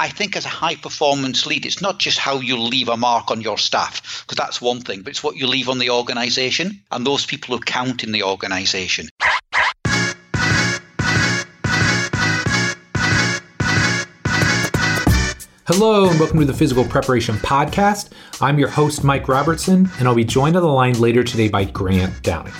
I think as a high performance lead, it's not just how you leave a mark on your staff, because that's one thing, but it's what you leave on the organization and those people who count in the organization. Hello, and welcome to the Physical Preparation Podcast. I'm your host, Mike Robertson, and I'll be joined on the line later today by Grant Downie.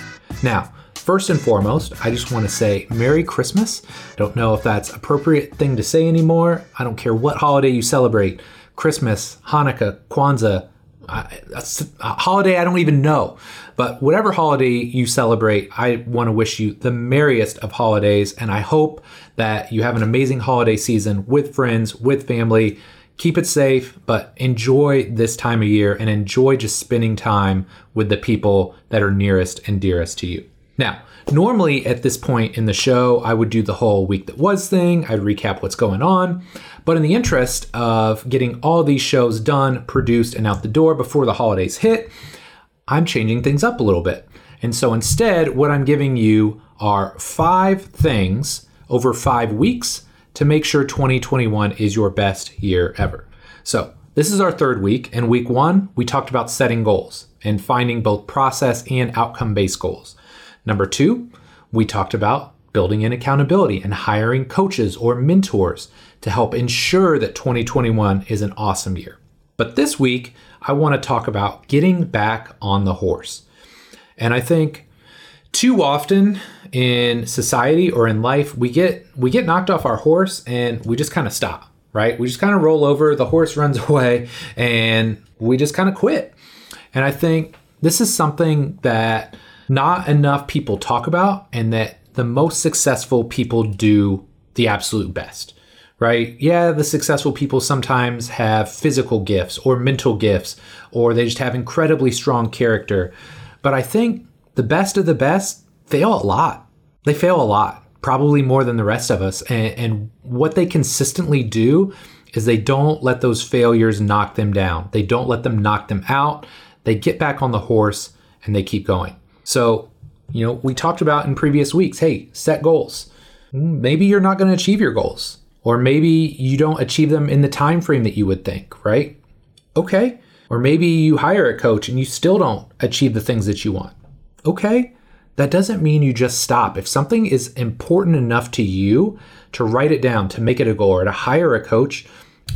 Now, first and foremost, I just want to say Merry Christmas. Don't know if that's appropriate thing to say anymore. I don't care what holiday you celebrate Christmas, Hanukkah, Kwanzaa, a holiday I don't even know. But whatever holiday you celebrate, I want to wish you the merriest of holidays. And I hope that you have an amazing holiday season with friends, with family keep it safe, but enjoy this time of year and enjoy just spending time with the people that are nearest and dearest to you. Now, normally at this point in the show, I would do the whole week that was thing, I'd recap what's going on. But in the interest of getting all these shows done, produced, and out the door before the holidays hit, I'm changing things up a little bit. And so instead, what I'm giving you are five things over five weeks to make sure 2021 is your best year ever. So, this is our third week, and week one, we talked about setting goals and finding both process and outcome based goals. Number two, we talked about building in accountability and hiring coaches or mentors to help ensure that 2021 is an awesome year. But this week, I want to talk about getting back on the horse. And I think too often in society or in life we get we get knocked off our horse and we just kind of stop right we just kind of roll over the horse runs away and we just kind of quit and i think this is something that not enough people talk about and that the most successful people do the absolute best right yeah the successful people sometimes have physical gifts or mental gifts or they just have incredibly strong character but i think the best of the best fail a lot. They fail a lot, probably more than the rest of us. And, and, what they consistently do is they don't let those failures knock them down. They don't let them knock them out. They get back on the horse and they keep going. So, you know, we talked about in previous weeks hey, set goals. Mm, maybe you're not going to achieve your goals, or maybe you don't achieve them in the time frame that you would think, right? Okay. Or maybe you hire a coach and you still don't achieve the things that you want okay, that doesn't mean you just stop. If something is important enough to you to write it down, to make it a goal, or to hire a coach,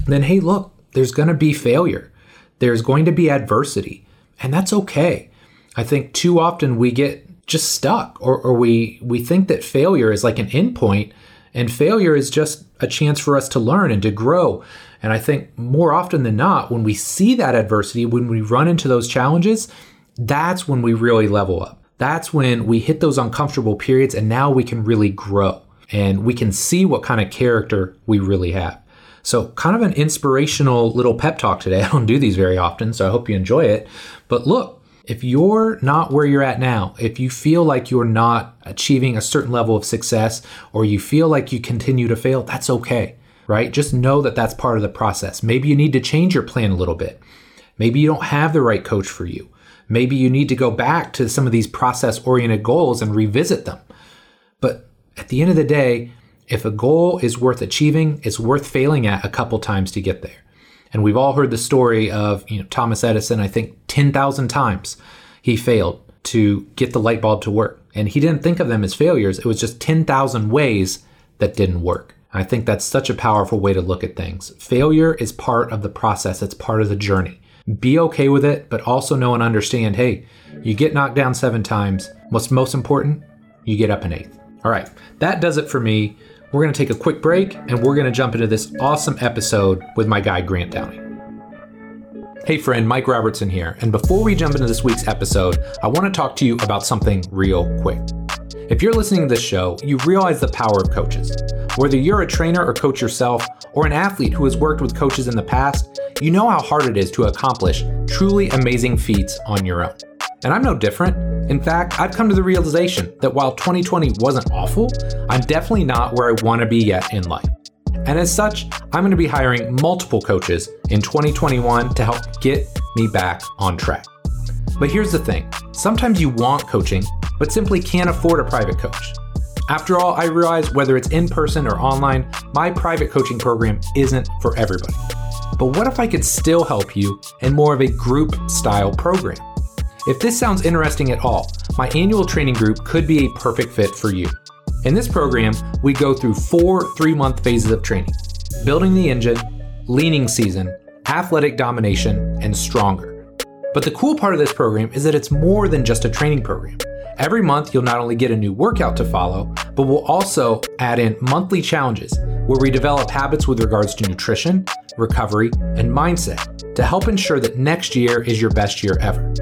then hey, look, there's going to be failure. There's going to be adversity, and that's okay. I think too often we get just stuck or, or we we think that failure is like an endpoint and failure is just a chance for us to learn and to grow. And I think more often than not, when we see that adversity, when we run into those challenges, that's when we really level up. That's when we hit those uncomfortable periods and now we can really grow and we can see what kind of character we really have. So, kind of an inspirational little pep talk today. I don't do these very often, so I hope you enjoy it. But look, if you're not where you're at now, if you feel like you're not achieving a certain level of success or you feel like you continue to fail, that's okay, right? Just know that that's part of the process. Maybe you need to change your plan a little bit. Maybe you don't have the right coach for you. Maybe you need to go back to some of these process oriented goals and revisit them. But at the end of the day, if a goal is worth achieving, it's worth failing at a couple times to get there. And we've all heard the story of you know, Thomas Edison, I think 10,000 times he failed to get the light bulb to work. And he didn't think of them as failures, it was just 10,000 ways that didn't work. I think that's such a powerful way to look at things. Failure is part of the process, it's part of the journey. Be okay with it, but also know and understand hey, you get knocked down seven times. What's most important? You get up an eighth. All right, that does it for me. We're going to take a quick break and we're going to jump into this awesome episode with my guy, Grant Downie. Hey, friend, Mike Robertson here. And before we jump into this week's episode, I want to talk to you about something real quick. If you're listening to this show, you realize the power of coaches. Whether you're a trainer or coach yourself, or an athlete who has worked with coaches in the past, you know how hard it is to accomplish truly amazing feats on your own. And I'm no different. In fact, I've come to the realization that while 2020 wasn't awful, I'm definitely not where I want to be yet in life. And as such, I'm going to be hiring multiple coaches in 2021 to help get me back on track. But here's the thing sometimes you want coaching, but simply can't afford a private coach. After all, I realize whether it's in person or online, my private coaching program isn't for everybody. But what if I could still help you in more of a group style program? If this sounds interesting at all, my annual training group could be a perfect fit for you. In this program, we go through four three month phases of training building the engine, leaning season, athletic domination, and stronger. But the cool part of this program is that it's more than just a training program. Every month, you'll not only get a new workout to follow, but we'll also add in monthly challenges where we develop habits with regards to nutrition, recovery, and mindset to help ensure that next year is your best year ever.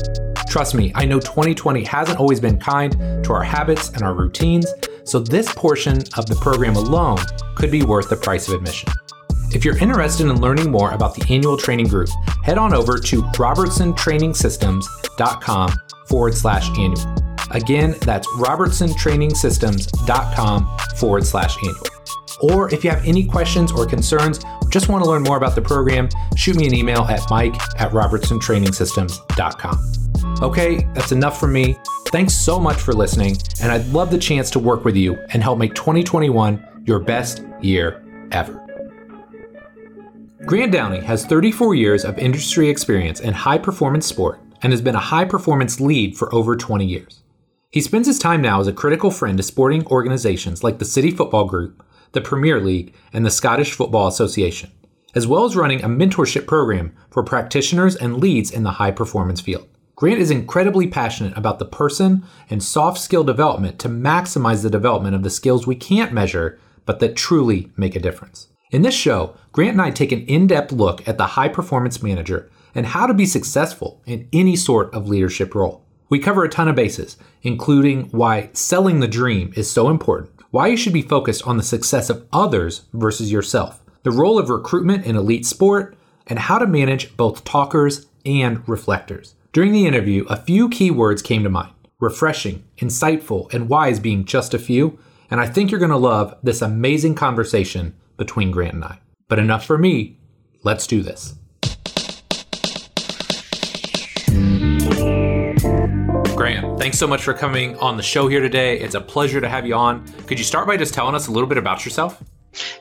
Trust me, I know 2020 hasn't always been kind to our habits and our routines, so this portion of the program alone could be worth the price of admission. If you're interested in learning more about the annual training group, head on over to robertsontrainingsystems.com forward slash annual. Again, that's robertsontrainingsystems.com forward slash annual. Or if you have any questions or concerns, just want to learn more about the program, shoot me an email at mike at robertsontrainingsystems.com. Okay, that's enough from me. Thanks so much for listening, and I'd love the chance to work with you and help make 2021 your best year ever. Grant Downie has 34 years of industry experience in high performance sport and has been a high performance lead for over 20 years. He spends his time now as a critical friend to sporting organizations like the City Football Group, the Premier League, and the Scottish Football Association, as well as running a mentorship program for practitioners and leads in the high performance field. Grant is incredibly passionate about the person and soft skill development to maximize the development of the skills we can't measure, but that truly make a difference. In this show, Grant and I take an in depth look at the high performance manager and how to be successful in any sort of leadership role. We cover a ton of bases, including why selling the dream is so important, why you should be focused on the success of others versus yourself, the role of recruitment in elite sport, and how to manage both talkers and reflectors. During the interview, a few key words came to mind refreshing, insightful, and wise being just a few, and I think you're going to love this amazing conversation between Grant and I. But enough for me, let's do this. Grant, thanks so much for coming on the show here today. It's a pleasure to have you on. Could you start by just telling us a little bit about yourself?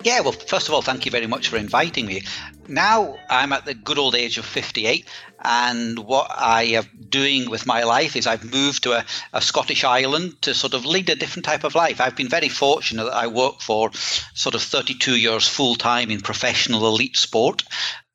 Yeah, well, first of all, thank you very much for inviting me. Now I'm at the good old age of 58, and what I am doing with my life is I've moved to a, a, Scottish island to sort of lead a different type of life. I've been very fortunate that I work for sort of 32 years full time in professional elite sport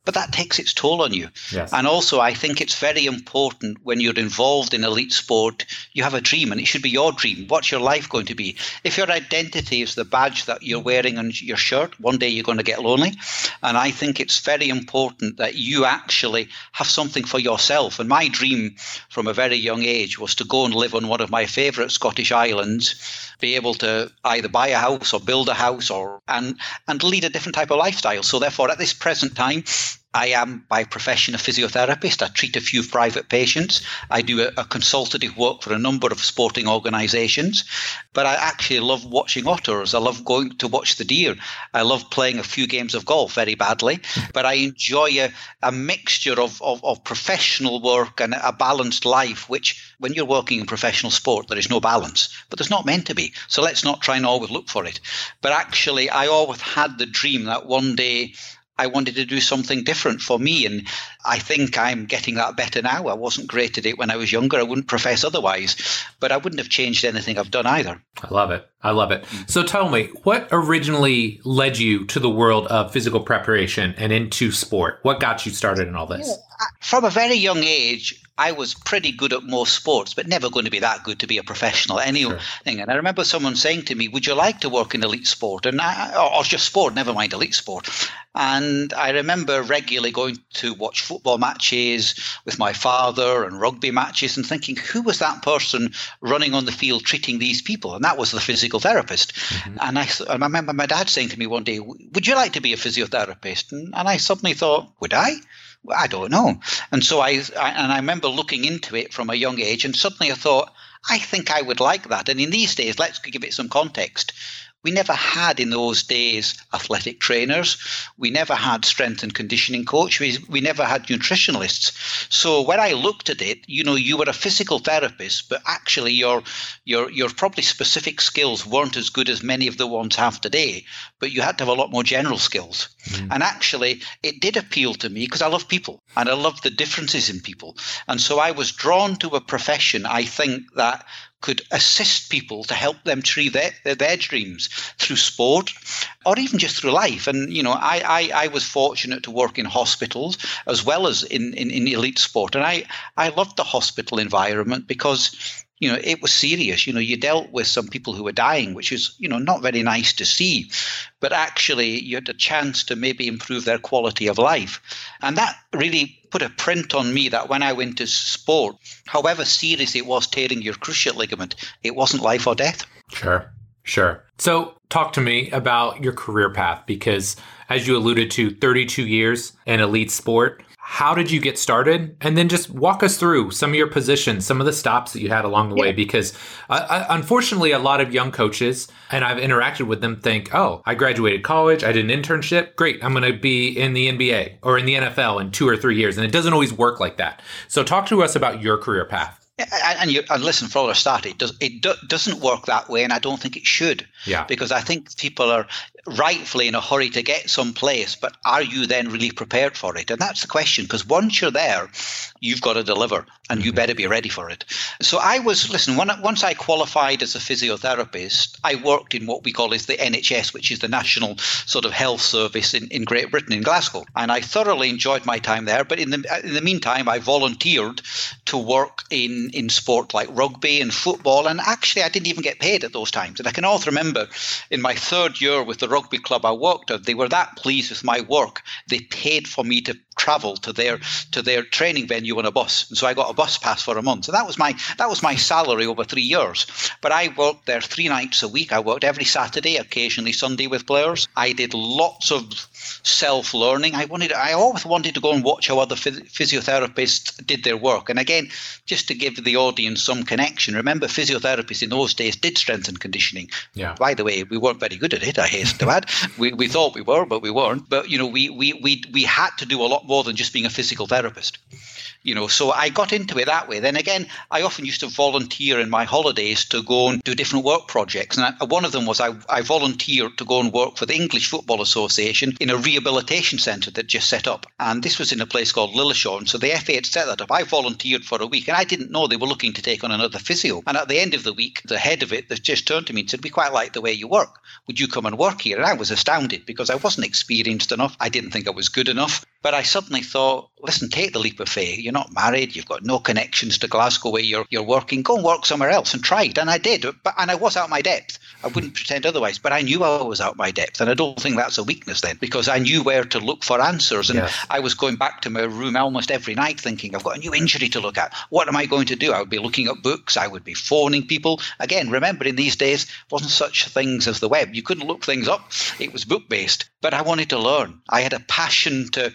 but that takes its toll on you. Yes. And also, I think it's very important when you're involved in elite sport, you have a dream and it should be your dream. What's your life going to be? If your identity is the badge that you're wearing on your shirt, one day you're going to get lonely. And I think it's very important that you actually have something for yourself. And my dream from a very young age was to go and live on one of my favorite Scottish islands be able to either buy a house or build a house or and and lead a different type of lifestyle. So therefore, at this present time, I am by profession a physiotherapist. I treat a few private patients. I do a, a, consultative work for a number of sporting organisations. But I actually love watching otters. I love going to watch the deer. I love playing a few games of golf very badly. But I enjoy a, a mixture of, of, of professional work and a balanced life, which when you're working in professional sport, there is no balance. But there's not meant to be. So let's not try and always look for it. But actually, I always had the dream that one day I wanted to do something different for me. And I think I'm getting that better now. I wasn't great at it when I was younger. I wouldn't profess otherwise, but I wouldn't have changed anything I've done either. I love it. I love it. So tell me, what originally led you to the world of physical preparation and into sport? What got you started in all this? From a very young age, I was pretty good at most sports, but never going to be that good to be a professional anything. Sure. And I remember someone saying to me, "Would you like to work in elite sport?" And I, or just sport, never mind elite sport. And I remember regularly going to watch football matches with my father and rugby matches, and thinking, "Who was that person running on the field treating these people?" And that was the physical therapist. Mm-hmm. And I, I remember my dad saying to me one day, "Would you like to be a physiotherapist?" And, and I suddenly thought, "Would I?" I don't know. And so I, I, and I remember looking into it from a young age, and suddenly I thought, I think I would like that. And in these days, let's give it some context. We never had in those days athletic trainers. We never had strength and conditioning coach. We, we never had nutritionalists. So when I looked at it, you know, you were a physical therapist, but actually your your your probably specific skills weren't as good as many of the ones have today. But you had to have a lot more general skills. Mm. And actually, it did appeal to me because I love people and I love the differences in people. And so I was drawn to a profession. I think that could assist people to help them achieve their, their dreams through sport or even just through life. And, you know, I, I, I was fortunate to work in hospitals as well as in, in, in elite sport. And I, I loved the hospital environment because you know it was serious you know you dealt with some people who were dying which is you know not very nice to see but actually you had a chance to maybe improve their quality of life and that really put a print on me that when i went to sport however serious it was tearing your cruciate ligament it wasn't life or death. Sure sure. So talk to me about your career path because as you alluded to 32 years in elite sport how did you get started? And then just walk us through some of your positions some of the stops that you had along the yeah. way because uh, unfortunately a lot of young coaches and i've interacted with them think oh i graduated college i did an internship great i'm going to be in the nba or in the nfl in two or three years. And it doesn't always work like that. So talk to us about your career path. And you and listen for a start it. Does it do, doesn't work that way and i don't think it should. Yeah. Because i think people are rightfully in a hurry to get someplace, but are you then really prepared for it? And that's the question, because once you're there, you've got to deliver and you mm-hmm. better be ready for it. So I was, listen, when, once I qualified as a physiotherapist, I worked in what we call is the NHS, which is the National sort of Health Service in, in Great Britain, in Glasgow. And I thoroughly enjoyed my time there. But in the, in the meantime, I volunteered to work in, in sport like rugby and football. And actually, I didn't even get paid at those times. And I can also remember in my third year with the rugby club I worked at, they were that pleased with my work. They paid for me to travel to their mm. to their training venue on a bus. And so I got a bus pass for a month. So that was my that was my salary over three years. But I worked there three nights a week. I worked every Saturday, occasionally Sunday with players. I did lots of self learning. I wanted I always wanted to go and watch how other physiotherapists did their work. And again, just to give the audience some connection, remember physiotherapists in those days did strength and conditioning. Yeah. By the way, we weren't very good at it. I hasten to add. we we thought we were, but we weren't. But you know, we we we we had to do a lot more than just being a physical therapist you know so i got into it that way. Then again i often used to volunteer in my holidays to go and do different work projects. And I, one of them was I, I volunteered to go and work for the english football association in a rehabilitation centre that just set up. And this was in a place called lilleshall so the fa had set that up. I volunteered for a week and i didn't know they were looking to take on another physio. And at the end of the week the head of it just turned to me and said we quite like the way you work. Would you come and work here? And i was astounded because i wasn't experienced enough. I didn't think i was good enough but I suddenly thought, listen, take the leap of faith. You're not married. You've got no connections to Glasgow where you're, you're working. Go and work somewhere else and try it. And I did. But, and I was out my depth. I wouldn't pretend otherwise. But I knew I was out my depth. And I don't think that's a weakness then because I knew where to look for answers. And yes. I was going back to my room almost every night thinking, I've got a new injury to look at. What am I going to do? I would be looking at books. I would be phoning people. Again, remember in these days, wasn't such things as the web. You couldn't look things up. It was book based. But I wanted to learn. I had a passion to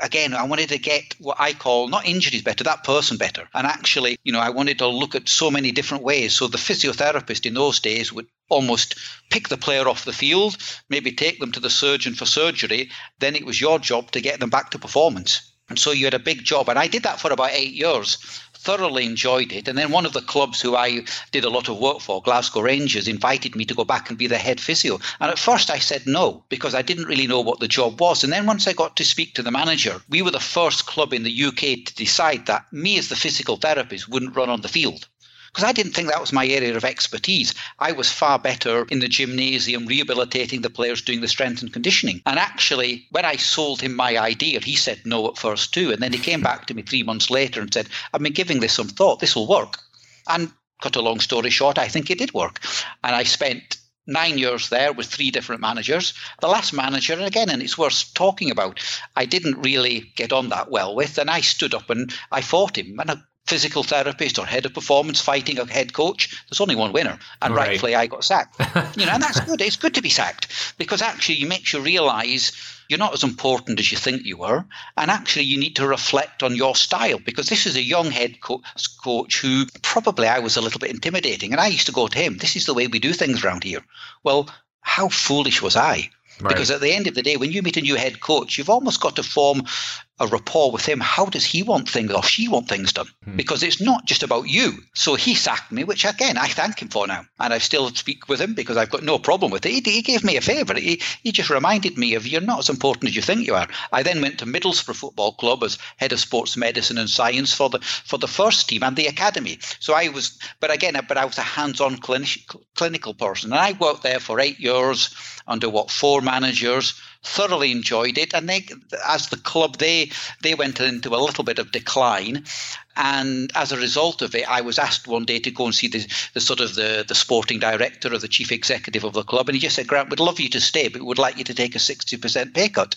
again, I wanted to get what I call not injuries better, that person better. And actually, you know, I wanted to look at so many different ways. So the physiotherapist in those days would almost pick the player off the field, maybe take them to the surgeon for surgery. Then it was your job to get them back to performance. And so you had a big job. And I did that for about eight years thoroughly enjoyed it. And then one of the clubs who I did a lot of work for, Glasgow Rangers, invited me to go back and be the head physio. And at first I said no because I didn't really know what the job was. And then once I got to speak to the manager, we were the first club in the UK to decide that me as the physical therapist wouldn't run on the field because I didn't think that was my area of expertise. I was far better in the gymnasium, rehabilitating the players, doing the strength and conditioning. And actually, when I sold him my idea, he said no at first too. And then he came back to me three months later and said, I've been giving this some thought. This will work. And cut a long story short, I think it did work. And I spent nine years there with three different managers. The last manager, and again, and it's worth talking about, I didn't really get on that well with. And I stood up and I fought him. And physical therapist or head of performance fighting a head coach, there's only one winner. And right. rightfully, I got sacked. you know, and that's good. It's good to be sacked because actually it makes you realize you're not as important as you think you were. And actually, you need to reflect on your style because this is a young head co- coach who probably I was a little bit intimidating. And I used to go to him, this is the way we do things around here. Well, how foolish was I? Right. Because at the end of the day, when you meet a new head coach, you've almost got to form a rapport with him. How does he want things or she want things done? Hmm. Because it's not just about you. So he sacked me, which again, I thank him for now. And I still speak with him because I've got no problem with it. He, he gave me a favour. He, he just reminded me of you're not as important as you think you are. I then went to Middlesbrough Football Club as head of sports medicine and science for the for the first team and the academy. So I was, but again, but I was a hands-on clinic, clinical person. And I worked there for eight years under what four managers thoroughly enjoyed it. And they, as the club, they they went into a little bit of decline. And as a result of it, I was asked one day to go and see the, the sort of the, the sporting director or the chief executive of the club. And he just said, Grant, we'd love you to stay, but we'd like you to take a 60% pay cut.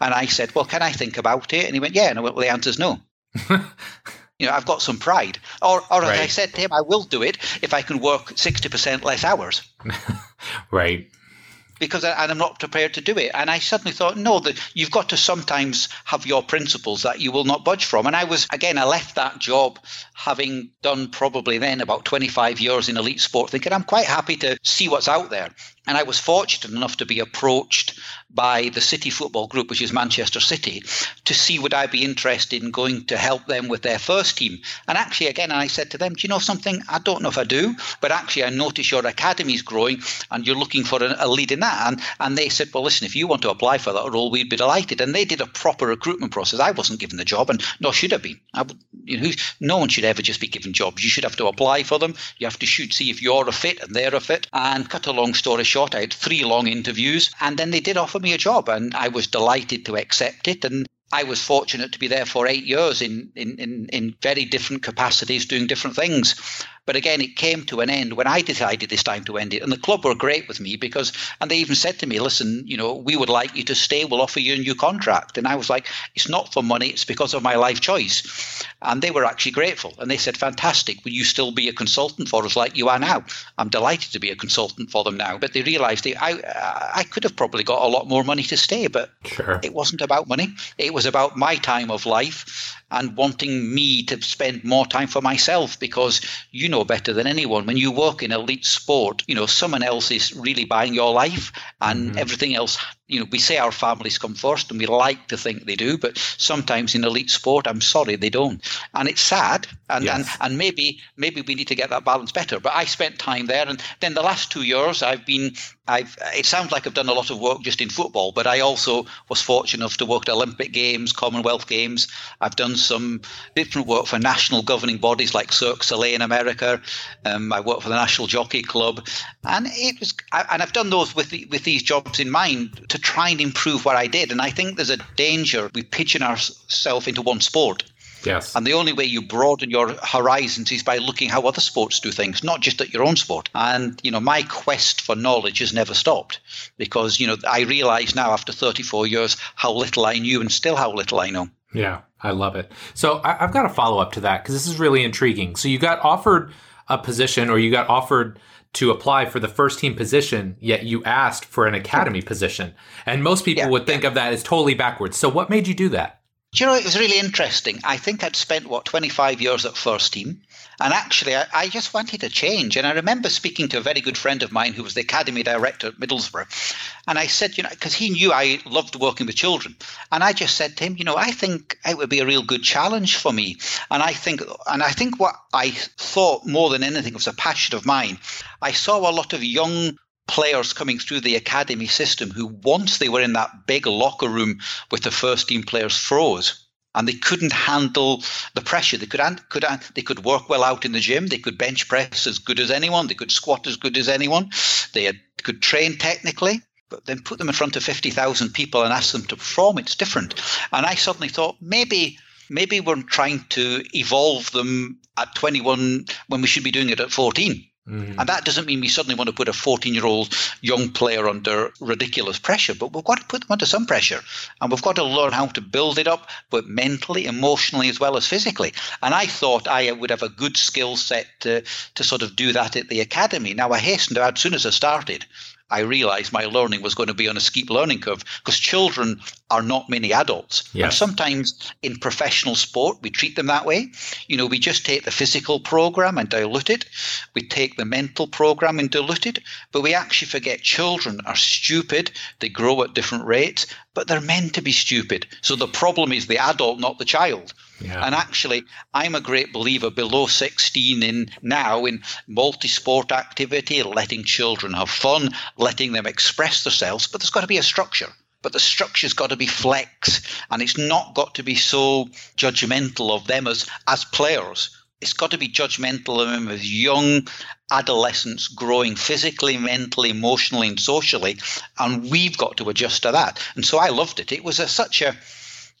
And I said, Well, can I think about it? And he went, Yeah. And I went, Well, the answer's no. you know, I've got some pride. Or, or right. I said to him, I will do it if I can work 60% less hours. right because I, I'm not prepared to do it. And I suddenly thought, no, that you've got to sometimes have your principles that you will not budge from. And I was again, I left that job having done probably then about 25 years in elite sport, thinking I'm quite happy to see what's out there. And I was fortunate enough to be approached by the City Football Group, which is Manchester City, to see would I be interested in going to help them with their first team. And actually, again, I said to them, Do you know something? I don't know if I do, but actually, I notice your academy is growing and you're looking for a, lead in that. And, and they said, Well, listen, if you want to apply for that role, we'd be delighted. And they did a proper recruitment process. I wasn't given the job, and nor should have been. I, you know, no one should ever just be given jobs. You should have to apply for them. You have to shoot, see if you're a fit and they're a fit. And cut a long story short, I had three long interviews, and then they did offer me a job, and I was delighted to accept it. And I was fortunate to be there for eight years in, in, in, in very different capacities, doing different things. But again, it came to an end when I decided this time to end it. And the club were great with me because, and they even said to me, listen, you know, we would like you to stay. We'll offer you a new contract. And I was like, it's not for money. It's because of my life choice. And they were actually grateful. And they said, fantastic. Will you still be a consultant for us like you are now? I'm delighted to be a consultant for them now. But they realized they, I, uh, I could have probably got a lot more money to stay, but sure. it wasn't about money. It was about my time of life and wanting me to spend more time for myself because you know better than anyone when you work in elite sport you know someone else is really buying your life and mm-hmm. everything else you know we say our families come first and we like to think they do but sometimes in elite sport i'm sorry they don't and it's sad and yes. and, and maybe maybe we need to get that balance better but i spent time there and then the last two years i've been I've, it sounds like I've done a lot of work just in football, but I also was fortunate enough to work at Olympic Games, Commonwealth Games. I've done some different work for national governing bodies like Cirque Soleil in America. Um, I worked for the National Jockey Club, and it was, and I've done those with the, with these jobs in mind to try and improve what I did. And I think there's a danger we pigeon ourselves into one sport. Yes. And the only way you broaden your horizons is by looking how other sports do things, not just at your own sport. And, you know, my quest for knowledge has never stopped because, you know, I realize now after 34 years how little I knew and still how little I know. Yeah, I love it. So I, have got a follow up to that because this is really intriguing. So you got offered a position or you got offered to apply for the first team position, yet you asked for an academy position. And most people yeah, would think of that as totally backwards. So what made you do that? Do you know, it was really interesting. I think I'd spent, what, 25 years at first team. And actually, I, I, just wanted a change. And I remember speaking to a very good friend of mine who was the academy director at Middlesbrough. And I said, you know, because he knew I loved working with children. And I just said to him, you know, I think it would be a real good challenge for me. And I think, and I think what I thought more than anything was a passion of mine. I saw a lot of young players coming through the academy system who once they were in that big locker room with the first team players froze and they couldn't handle the pressure. They could could they could work well out in the gym. They could bench press as good as anyone. They could squat as good as anyone. They had, could train technically, but then put them in front of fifty thousand people and ask them to perform. It's different. And I suddenly thought maybe maybe we're trying to evolve them at twenty one when we should be doing it at fourteen. Mm-hmm. And that doesn't mean we suddenly want to put a 14 year old young player under ridiculous pressure, but we've got to put them under some pressure. And we've got to learn how to build it up, but mentally, emotionally, as well as physically. And I thought I would have a good skill set to, to sort of do that at the academy. Now, I hastened to add, as soon as I started, I realized my learning was going to be on a steep learning curve because children are not many adults. Yes. And sometimes in professional sport, we treat them that way. You know, we just take the physical program and dilute it, we take the mental program and dilute it, but we actually forget children are stupid. They grow at different rates, but they're meant to be stupid. So the problem is the adult, not the child. Yeah. And actually, I'm a great believer below 16 in now in multi sport activity, letting children have fun, letting them express themselves, but there's got to be a structure. But the structure's got to be flex, and it's not got to be so judgmental of them as, as players. It's got to be judgmental of them as young adolescents growing physically, mentally, emotionally, and socially. And we've got to adjust to that. And so I loved it. It was a, such a,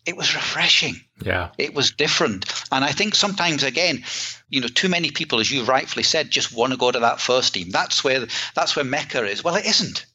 it was refreshing. Yeah. It was different. And I think sometimes again, you know, too many people, as you rightfully said, just want to go to that first team. That's where that's where Mecca is. Well, it isn't.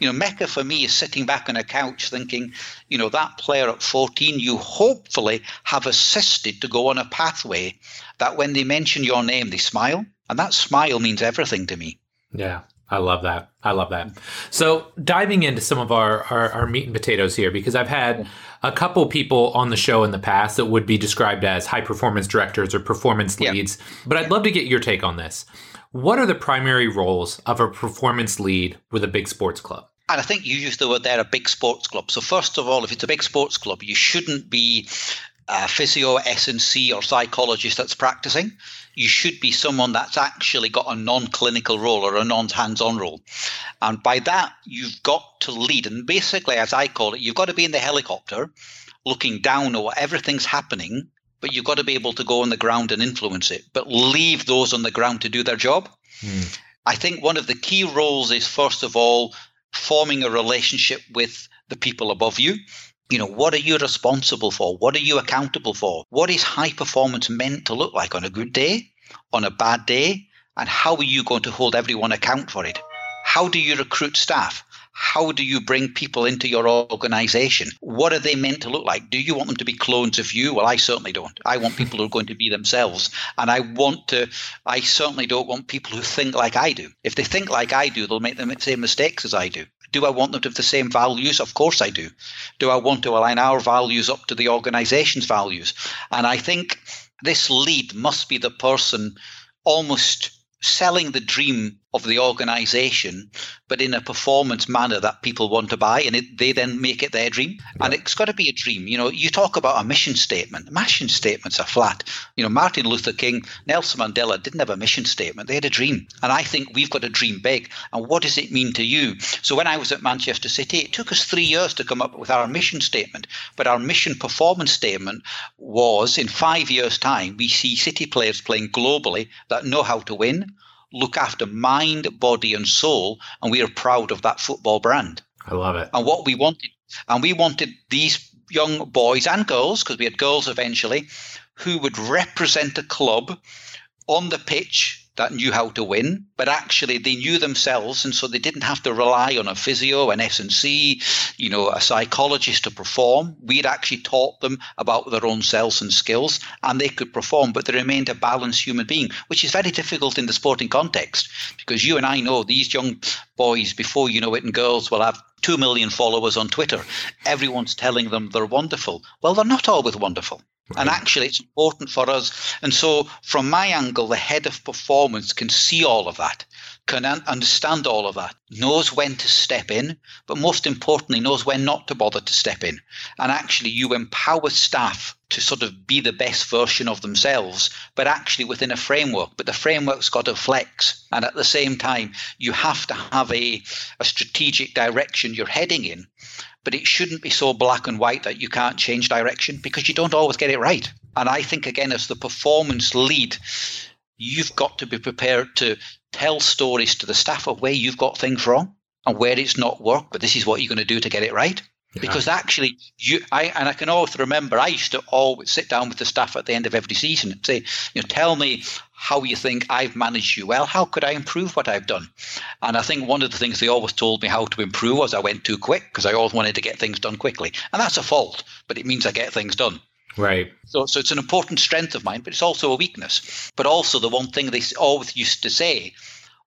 You know, Mecca for me is sitting back on a couch thinking, you know, that player at 14, you hopefully have assisted to go on a pathway that when they mention your name, they smile. And that smile means everything to me. Yeah. I love that. I love that. So diving into some of our, our, our, meat and potatoes here, because I've had a couple people on the show in the past that would be described as high performance directors or performance leads. Yep. But I'd love to get your take on this. What are the primary roles of a performance lead with a big sports club? And I think you used the word there, a big sports club. So first of all, if it's a big sports club, you shouldn't be a physio, S&C, or psychologist that's practicing you should be someone that's actually got a non-clinical role or a non-hands-on role. And by that you've got to lead. And basically as i call it you've got to be in the helicopter looking down at everything's happening but you've got to be able to go on the ground and influence it. But leave those on the ground to do their job. Hmm. i think one of the key roles is first of all forming a relationship with the people above you you know what are you responsible for? What are you accountable for? What is high performance meant to look like on a good day on a bad day? And how are you going to hold everyone account for it? How do you recruit staff? How do you bring people into your organization? What are they meant to look like? Do you want them to be clones of you? Well i certainly don't. I want people who are going to be themselves. And i want to i certainly don't want people who think like i do. If they think like i do they'll make the same mistakes as i do do I want them to have the same values? Of course I do. Do I want to align our values up to the organization's values? And I think this lead must be the person almost selling the dream of the organization, but in a performance manner that people want to buy, and it, they then make it their dream. Yeah. And it's got to be a dream. You know, you talk about a mission statement. Mission statements are flat. You know, Martin Luther King, Nelson Mandela didn't have a mission statement. They had a dream. And I think we've got to dream big. And what does it mean to you? So when I was at Manchester City, it took us three years to come up with our mission statement. But our mission performance statement was in five years' time, we see City players playing globally that know how to win look after mind, body, and soul, and we are proud of that football brand. I love it. And what we wanted, and we wanted these young boys and girls, because we had girls eventually, who would represent a club on the pitch that knew how to win, but actually they knew themselves, and so they didn't have to rely on a physio, an S&C, you know, a psychologist to perform. We'd actually taught them about their own selves and skills, and they could perform, but they remained a balanced human being, which is very difficult in the sporting context, because you and I know these young boys, before you know it, and girls will have 2 million followers on Twitter. Everyone's telling them they're wonderful. Well, they're not always wonderful. Right. And actually, it's important for us. And so, from my angle, the head of performance can see all of that, can understand all of that, knows when to step in, but most importantly, knows when not to bother to step in. And actually, you empower staff to sort of be the best version of themselves, but actually within a framework. But the framework's got to flex. And at the same time, you have to have a, a strategic direction you're heading in but it shouldn't be so black and white that you can't change direction because you don't always get it right. And I think, again, as the performance lead, you've got to be prepared to tell stories to the staff of where you've got things wrong and where it's not worked, but this is what you're going to do to get it right. Yeah. Because actually, you, I, and I can always remember, I used to always sit down with the staff at the end of every season and say, you know, tell me how you think I've managed you well. How could I improve what I've done? And I think one of the things they always told me how to improve was I went too quick because I always wanted to get things done quickly. And that's a fault, but it means I get things done. Right. So, so it's an important strength of mine, but it's also a weakness. But also the one thing they always used to say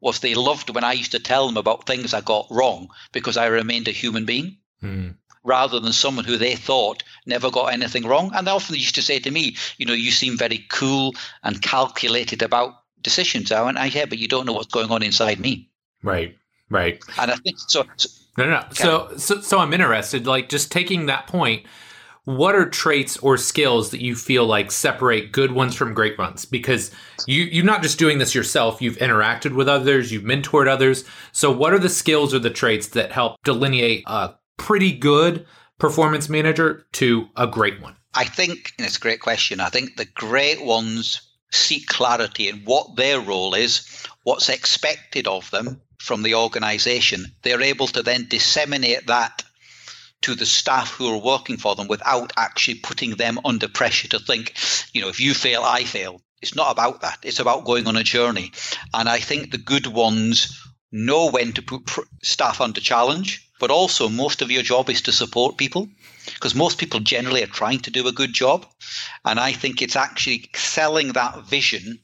was they loved when I used to tell them about things I got wrong because I remained a human being. Mm. Rather than someone who they thought never got anything wrong. And they often used to say to me, you know, you seem very cool and calculated about decisions. I went, yeah, but you don't know what's going on inside me. Right, right. And I think so. so no, no. So, so, so I'm interested. Like, just taking that point, what are traits or skills that you feel like separate good ones from great ones because you you're not just doing this yourself you've interacted with others you've mentored others so what are the skills or the traits that help delineate a pretty good performance manager to a great one i think and it's a great question i think the great ones seek clarity in what their role is what's expected of them from the organization they're able to then disseminate that to the staff who are working for them without actually putting them under pressure to think, you know, if you fail, I fail. It's not about that. It's about going on a journey. And I think the good ones know when to put staff under challenge, but also most of your job is to support people because most people generally are trying to do a good job. And I think it's actually selling that vision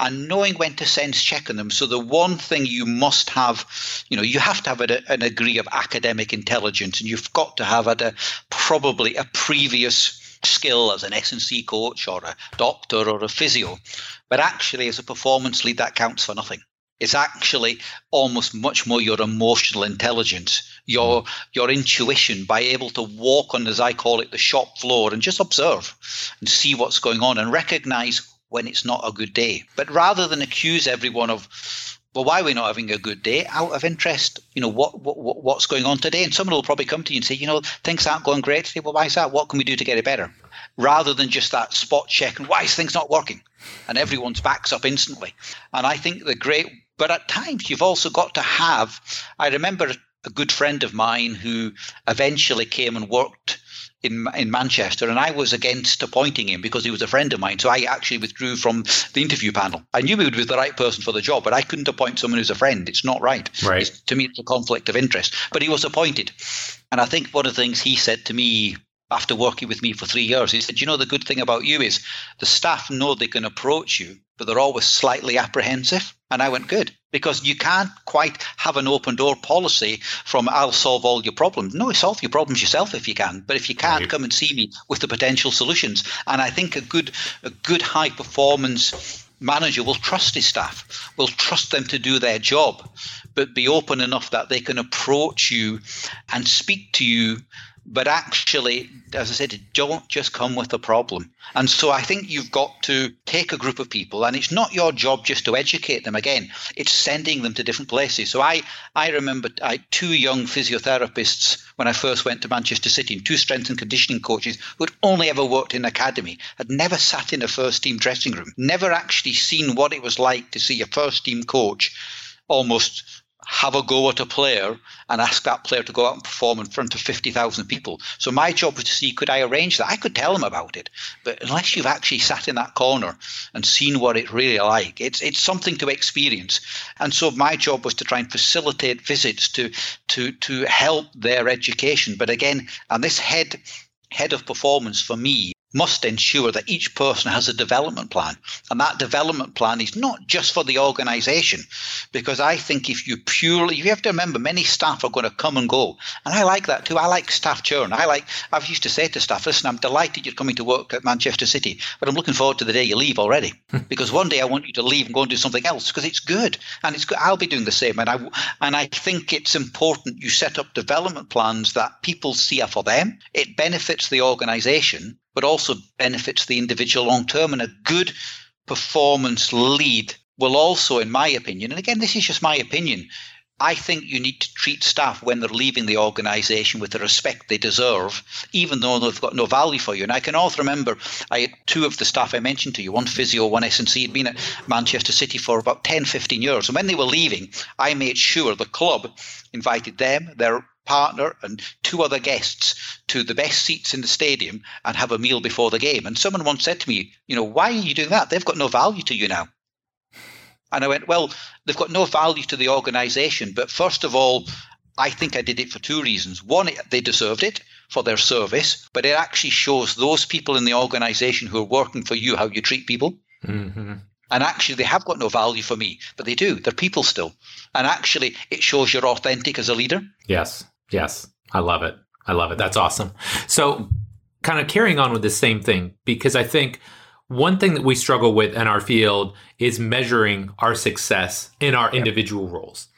and knowing when to sense check on them. So the one thing you must have, you know, you have to have a, a degree of academic intelligence, and you've got to have a, probably a previous skill as an S&C coach or a doctor or a physio. But actually, as a performance lead, that counts for nothing. It's actually almost much more your emotional intelligence, your mm. your intuition, by able to walk on, as I call it, the shop floor and just observe and see what's going on and recognize when it's not a good day. But rather than accuse everyone of, well, why are we not having a good day? Out of interest, you know, what, what what's going on today? And someone will probably come to you and say, you know, things aren't going great today. Well, why is that? What can we do to get it better? Rather than just that spot check and why is things not working? And everyone's backs up instantly. And I think the great, but at times you've also got to have. I remember a good friend of mine who eventually came and worked in in Manchester, and I was against appointing him because he was a friend of mine. So I actually withdrew from the interview panel. I knew he would be the right person for the job, but I couldn't appoint someone who's a friend. It's not right. Right. It's, to me, it's a conflict of interest. But he was appointed, and I think one of the things he said to me after working with me for three years, he said, "You know, the good thing about you is the staff know they can approach you, but they're always slightly apprehensive." And I went, "Good." because you can't quite have an open door policy from I'll solve all your problems. No, solve your problems yourself if you can. But if you can't, right. come and see me with the potential solutions. And I think a good a good high performance manager will trust his staff, will trust them to do their job, but be open enough that they can approach you and speak to you but actually, as I said, don't just come with a problem. And so I think you've got to take a group of people, and it's not your job just to educate them. Again, it's sending them to different places. So I, I remember I two young physiotherapists when I first went to Manchester City, and two strength and conditioning coaches who had only ever worked in academy, had never sat in a first team dressing room, never actually seen what it was like to see a first team coach almost have a go at a player and ask that player to go out and perform in front of 50,000 people. So my job was to see could I arrange that? I could tell them about it, but unless you've actually sat in that corner and seen what it's really like, it's it's something to experience. And so my job was to try and facilitate visits to to to help their education. But again, and this head head of performance for me must ensure that each person has a development plan. And that development plan is not just for the organization, because I think if you purely, you have to remember many staff are going to come and go. And I like that too. I like staff churn. I like, I've used to say to staff, listen, I'm delighted you're coming to work at Manchester City, but I'm looking forward to the day you leave already. Hmm. because one day I want you to leave and go and do something else because it's good. And it's good. I'll be doing the same. And I, and I think it's important you set up development plans that people see are for them. It benefits the organization but also benefits the individual long term. And a good performance lead will also, in my opinion, and again, this is just my opinion, I think you need to treat staff when they're leaving the organization with the respect they deserve, even though they've got no value for you. And I can also remember I had two of the staff I mentioned to you, one physio, one S&C, had been at Manchester City for about 10, 15 years. And when they were leaving, I made sure the club invited them, their partner and two other guests to the best seats in the stadium and have a meal before the game. And someone once said to me, you know, why are you doing that? They've got no value to you now. And I went, well, they've got no value to the organization. But first of all, I think I did it for two reasons. One, they deserved it for their service, but it actually shows those people in the organization who are working for you how you treat people. Mm-hmm. And actually, they have got no value for me, but they do. They're people still. And actually, it shows you're authentic as a leader. Yes. Yes. I love it. I love it. That's awesome. So, kind of carrying on with the same thing, because I think one thing that we struggle with in our field is measuring our success in our individual roles.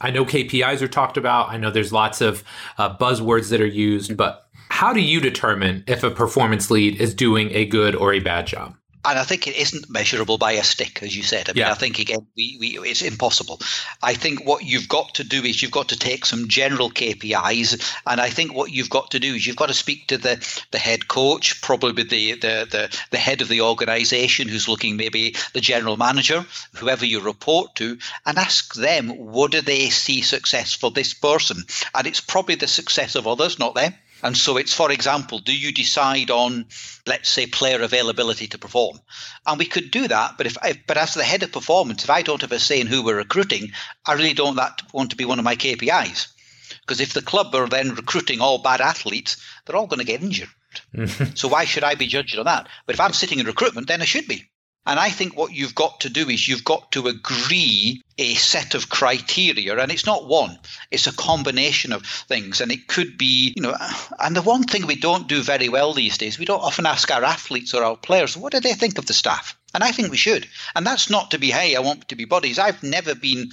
I know KPIs are talked about. I know there's lots of uh, buzzwords that are used, but how do you determine if a performance lead is doing a good or a bad job? And I think it isn't measurable by a stick, as you said. I mean, yeah. I think again, we, we it's impossible. I think what you've got to do is you've got to take some general KPIs, and I think what you've got to do is you've got to speak to the the head coach, probably the the the, the head of the organisation, who's looking maybe the general manager, whoever you report to, and ask them what do they see success for this person, and it's probably the success of others, not them. And so it's, for example, do you decide on, let's say, player availability to perform? And we could do that, but if, if but as the head of performance, if I don't have a say in who we're recruiting, I really don't that want to be one of my KPIs. Because if the club are then recruiting all bad athletes, they're all going to get injured. so why should I be judged on that? But if I'm sitting in recruitment, then I should be. And I think what you've got to do is you've got to agree a set of criteria, and it's not one, it's a combination of things. And it could be, you know, and the one thing we don't do very well these days, we don't often ask our athletes or our players, what do they think of the staff? And I think we should. And that's not to be, hey, I want to be buddies. I've never been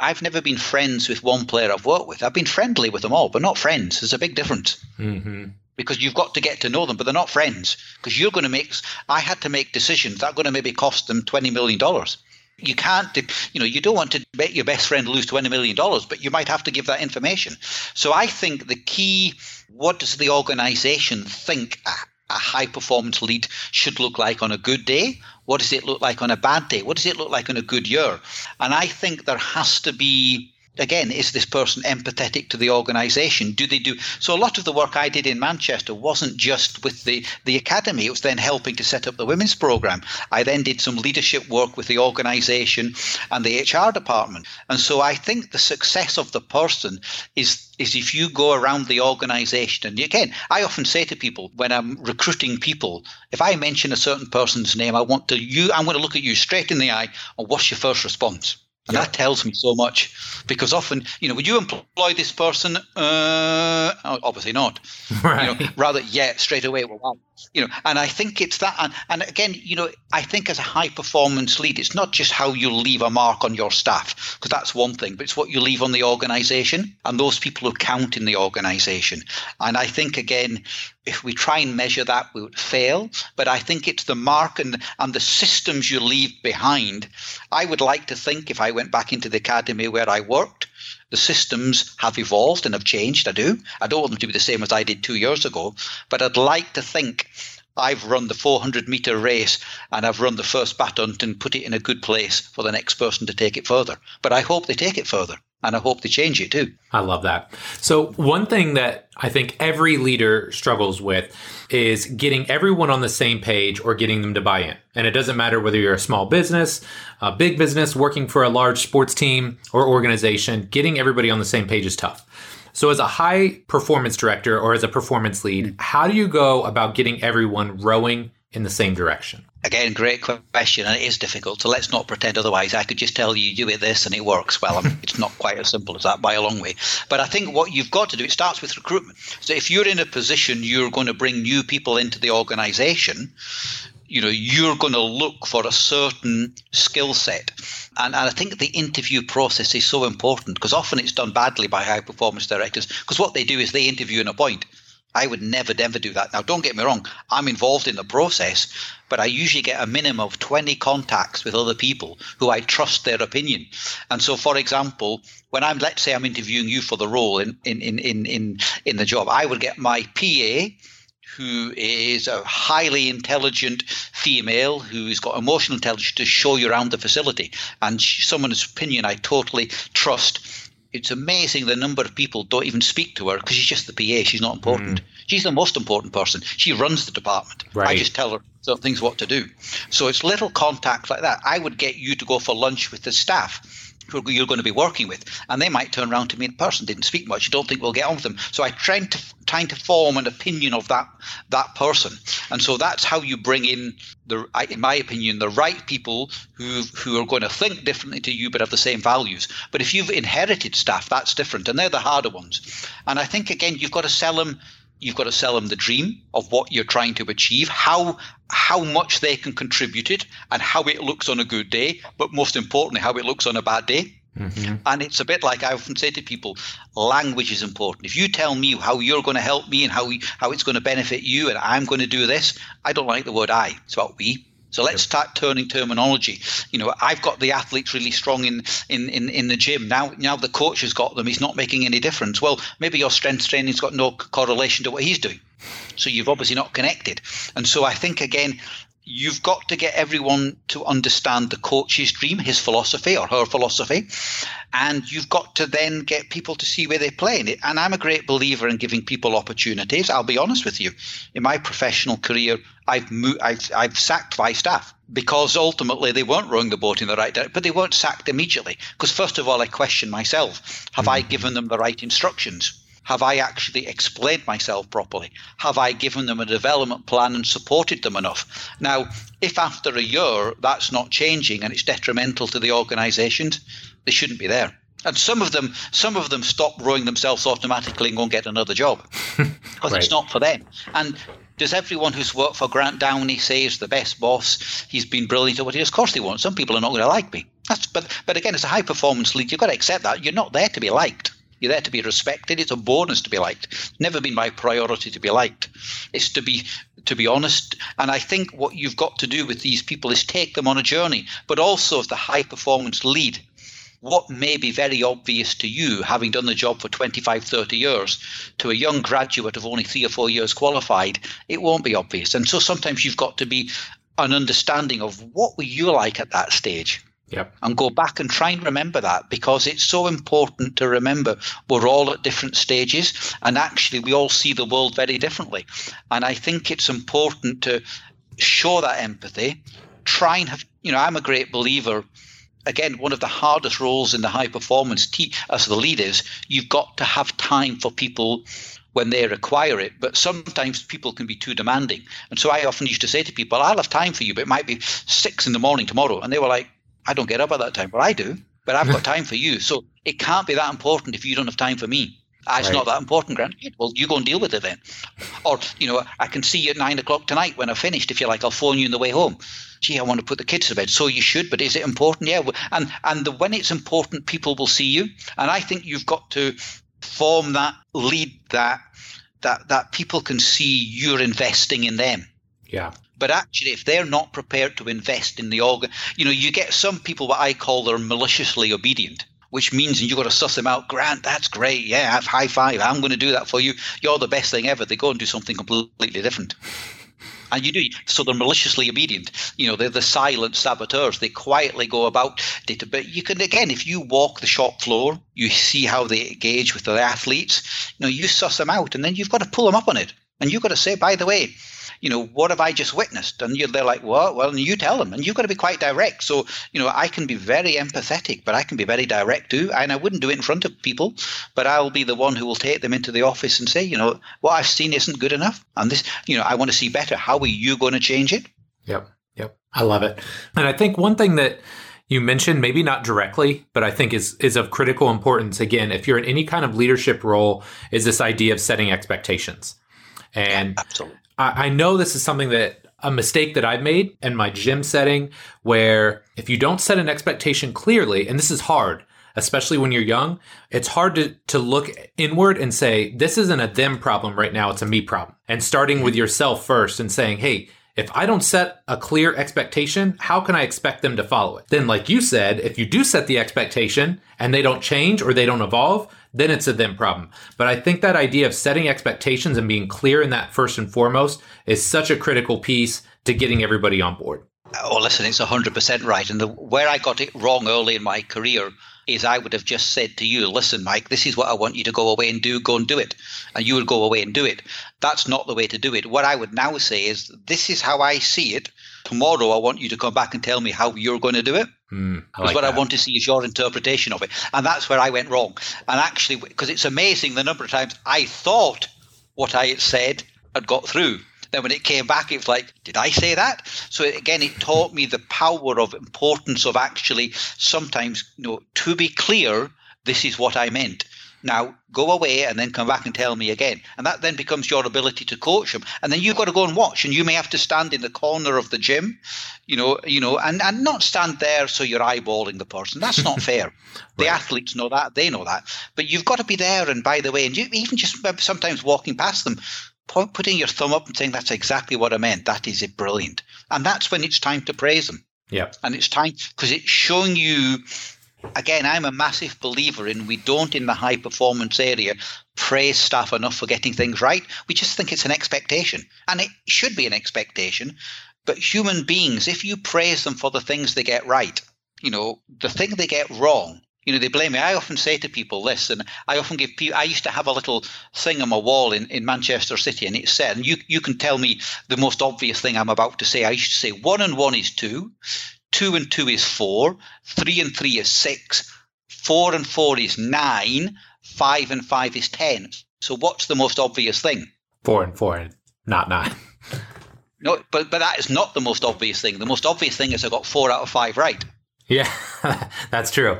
I've never been friends with one player I've worked with. I've been friendly with them all, but not friends. There's a big difference. Mm-hmm because you've got to get to know them, but they're not friends because you're going to make. I had to make decisions that are going to maybe cost them twenty million dollars. You can't, you know, you don't want to make your best friend lose twenty million dollars, but you might have to give that information. So I think the key: what does the organisation think a, a high performance lead should look like on a good day? What does it look like on a bad day? What does it look like on a good year? And I think there has to be again, is this person empathetic to the organization? Do they do so? A lot of the work I did in Manchester wasn't just with the, the academy, it was then helping to set up the women's program. I then did some leadership work with the organization and the HR department. And so I think the success of the person is is if you go around the organization and again i often say to people when i'm recruiting people if i mention a certain person's name i want to you i'm going to look at you straight in the eye and what's your first response and yeah. that tells me so much because often, you know, would you employ this person? Uh, obviously not. Right. You know, rather, yeah, straight away. Well, you know and i think it's that and, and again you know i think as a high performance lead it's not just how you leave a mark on your staff because that's one thing but it's what you leave on the organization and those people who count in the organization and i think again if we try and measure that we would fail but i think it's the mark and and the systems you leave behind i would like to think if i went back into the academy where i worked the systems have evolved and have changed. I do. I don't want them to be the same as I did two years ago, but I'd like to think I've run the 400 meter race and I've run the first baton and put it in a good place for the next person to take it further. But I hope they take it further and I hope they change it too. I love that. So, one thing that I think every leader struggles with is getting everyone on the same page or getting them to buy in. And it doesn't matter whether you're a small business, a big business, working for a large sports team or organization, getting everybody on the same page is tough. So, as a high performance director or as a performance lead, how do you go about getting everyone rowing in the same direction? Again, great question, and it is difficult. So let's not pretend otherwise. I could just tell you, do it this, and it works. Well, it's not quite as simple as that by a long way. But I think what you've got to do, it starts with recruitment. So if you're in a position you're going to bring new people into the organization, you know, you're going to look for a certain skill set. And, and I think the interview process is so important because often it's done badly by high performance directors because what they do is they interview and appoint. I would never, never do that. Now, don't get me wrong, I'm involved in the process, but I usually get a minimum of 20 contacts with other people who I trust their opinion. And so, for example, when I'm, let's say I'm interviewing you for the role in, in, in, in, in, in the job, I would get my PA, who is a highly intelligent female who's got emotional intelligence to show you around the facility. And someone's opinion I totally trust it's amazing the number of people don't even speak to her because she's just the PA. She's not important. Mm. She's the most important person. She runs the department. Right. I just tell her certain things what to do. So it's little contacts like that. I would get you to go for lunch with the staff who you're going to be working with, and they might turn around to me in person, didn't speak much, don't think we'll get on with them. So I try to trying to form an opinion of that that person, and so that's how you bring in the, in my opinion, the right people who who are going to think differently to you but have the same values. But if you've inherited staff, that's different, and they're the harder ones. And I think again, you've got to sell them you've got to sell them the dream of what you're trying to achieve, how how much they can contribute it, and how it looks on a good day, but most importantly, how it looks on a bad day. Mm-hmm. And it's a bit like I often say to people, language is important. If you tell me how you're going to help me and how we, how it's going to benefit you, and I'm going to do this, I don't like the word "I." It's about we. So let's start turning terminology. You know, I've got the athletes really strong in, in, in, in the gym. Now now the coach has got them. He's not making any difference. Well, maybe your strength training's got no correlation to what he's doing. So you've obviously not connected. And so I think again, you've got to get everyone to understand the coach's dream, his philosophy or her philosophy, and you've got to then get people to see where they play in it. And I'm a great believer in giving people opportunities. I'll be honest with you. In my professional career, I've mo- I've, I've sacked five staff because ultimately they weren't rowing the boat in the right direction, but they weren't sacked immediately. Because first of all, I question myself: Have mm-hmm. I given them the right instructions? Have I actually explained myself properly? Have I given them a development plan and supported them enough? Now, if after a year that's not changing and it's detrimental to the organizations, they shouldn't be there. And some of them, some of them stop rowing themselves automatically and go and get another job because right. it's not for them. And does everyone who's worked for Grant Downie say he's the best boss? He's been brilliant or what he is? Of course they won't. Some people are not going to like me. That's but but again, it's a high performance league. You've got to accept that. You're not there to be liked. You're there to be respected. It's a bonus to be liked. Never been my priority to be liked. It's to be to be honest. And I think what you've got to do with these people is take them on a journey, but also as the high performance lead. What may be very obvious to you, having done the job for 25, 30 years, to a young graduate of only three or four years qualified, it won't be obvious. And so sometimes you've got to be an understanding of what were you like at that stage Yep. And go back and try and remember that because it's so important to remember we're all at different stages and actually we all see the world very differently. And I think it's important to show that empathy, try and have, you know, I'm a great believer. Again, one of the hardest roles in the high performance te- as the leaders, you've got to have time for people when they require it. But sometimes people can be too demanding. And so I often used to say to people, I'll have time for you, but it might be six in the morning tomorrow. And they were like, I don't get up at that time. Well, I do, but I've got time for you. So it can't be that important if you don't have time for me. Ah, it's right. not that important, Grant. Well, you go and deal with it then. Or, you know, I can see you at nine o'clock tonight when I've finished. If you like, I'll phone you on the way home. Gee, I want to put the kids to bed. So you should, but is it important? Yeah. And and the, when it's important, people will see you. And I think you've got to form that lead that that that people can see you're investing in them. Yeah. But actually, if they're not prepared to invest in the organ, you know, you get some people what I call they're maliciously obedient, which means you've got to suss them out. Grant, that's great. Yeah, have high five. I'm going to do that for you. You're the best thing ever. They go and do something completely different. And you do. So they're maliciously obedient. You know, they're the silent saboteurs. They quietly go about data. But you can, again, if you walk the shop floor, you see how they engage with the athletes, you know, you suss them out and then you've got to pull them up on it. And you've got to say, by the way, you know, what have I just witnessed? And they're like, well, well, you tell them, and you've got to be quite direct. So, you know, I can be very empathetic, but I can be very direct too. And I wouldn't do it in front of people, but I'll be the one who will take them into the office and say, you know, what I've seen isn't good enough, and this, you know, I want to see better. How are you going to change it? Yep, yep, I love it. And I think one thing that you mentioned maybe not directly but i think is is of critical importance again if you're in any kind of leadership role is this idea of setting expectations and yeah, I, I know this is something that a mistake that I've made in my gym setting where if you don't set an expectation clearly, and this is hard, especially when you're young, it's hard to, to look inward and say, this isn't a them problem right now, it's a me problem. And starting with yourself first and saying, hey, if I don't set a clear expectation, how can I expect them to follow it? Then, like you said, if you do set the expectation and they don't change or they don't evolve, then it's a them problem. But I think that idea of setting expectations and being clear in that first and foremost is such a critical piece to getting everybody on board. Oh, listen, it's 100% right. And the, where I got it wrong early in my career is I would have just said to you, listen, Mike, this is what I want you to go away and do, go and do it. And you would go away and do it. That's not the way to do it. What I would now say is, this is how I see it. Tomorrow, I want you to come back and tell me how you're going to do it. Mm, I like what that. I want to see is your interpretation of it. And that's where I went wrong. And actually, because it's amazing the number of times I thought what I had said had got through. Then when it came back, it was like, did I say that? So again, it taught me the power of importance of actually sometimes, you know, to be clear, this is what I meant. Now go away and then come back and tell me again. And that then becomes your ability to coach them. And then you've got to go and watch. And you may have to stand in the corner of the gym, you know, you know, and, and not stand there so you're eyeballing the person. That's not fair. right. The athletes know that, they know that. But you've got to be there. And by the way, and you, even just sometimes walking past them, putting your thumb up and saying that's exactly what I meant. That is it brilliant. And that's when it's time to praise them. Yeah. And it's time because it's showing you again, I'm a massive believer in we don't in the high performance area praise staff enough for getting things right. We just think it's an expectation. And it should be an expectation. But human beings, if you praise them for the things they get right, you know, the thing they get wrong, you know, they blame me. I often say to people this, and I often give people, I used to have a little thing on my wall in, in Manchester City, and it said, and you, you can tell me the most obvious thing I'm about to say. I used to say, one and one is two, two and two is four, three and three is six, four and four is nine, five and five is ten. So what's the most obvious thing? Four and four, not nine. no, but but that is not the most obvious thing. The most obvious thing is I got four out of five right. Yeah, that's true.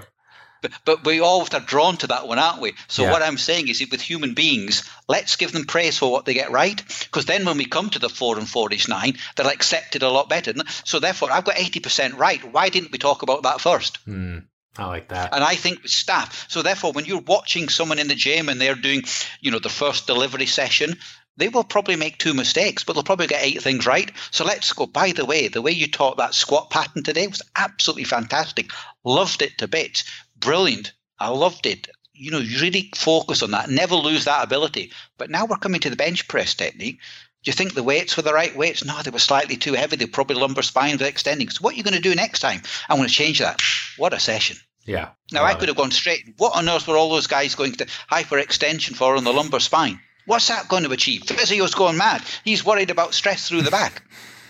But, but we all are drawn to that one, aren't we? So yeah. what I'm saying is, with human beings, let's give them praise for what they get right, because then when we come to the four and four is nine, they'll accept it a lot better. So therefore, I've got eighty percent right. Why didn't we talk about that first? Mm. I like that. And I think with staff. So therefore, when you're watching someone in the gym and they're doing, you know, the first delivery session, they will probably make two mistakes, but they'll probably get eight things right. So let's go. By the way, the way you taught that squat pattern today was absolutely fantastic. Loved it to bits brilliant. I loved it. You know, you really focus on that. Never lose that ability. But now we're coming to the bench press technique. Do you think the weights were the right weights? No, they were slightly too heavy. They probably lumbar spines were extending. So what are you going to do next time? I'm going to change that. What a session. Yeah. Now I, I could have gone straight. What on earth were all those guys going to hyperextension for on the lumbar spine? What's that going to achieve? Physio's going mad. He's worried about stress through the back.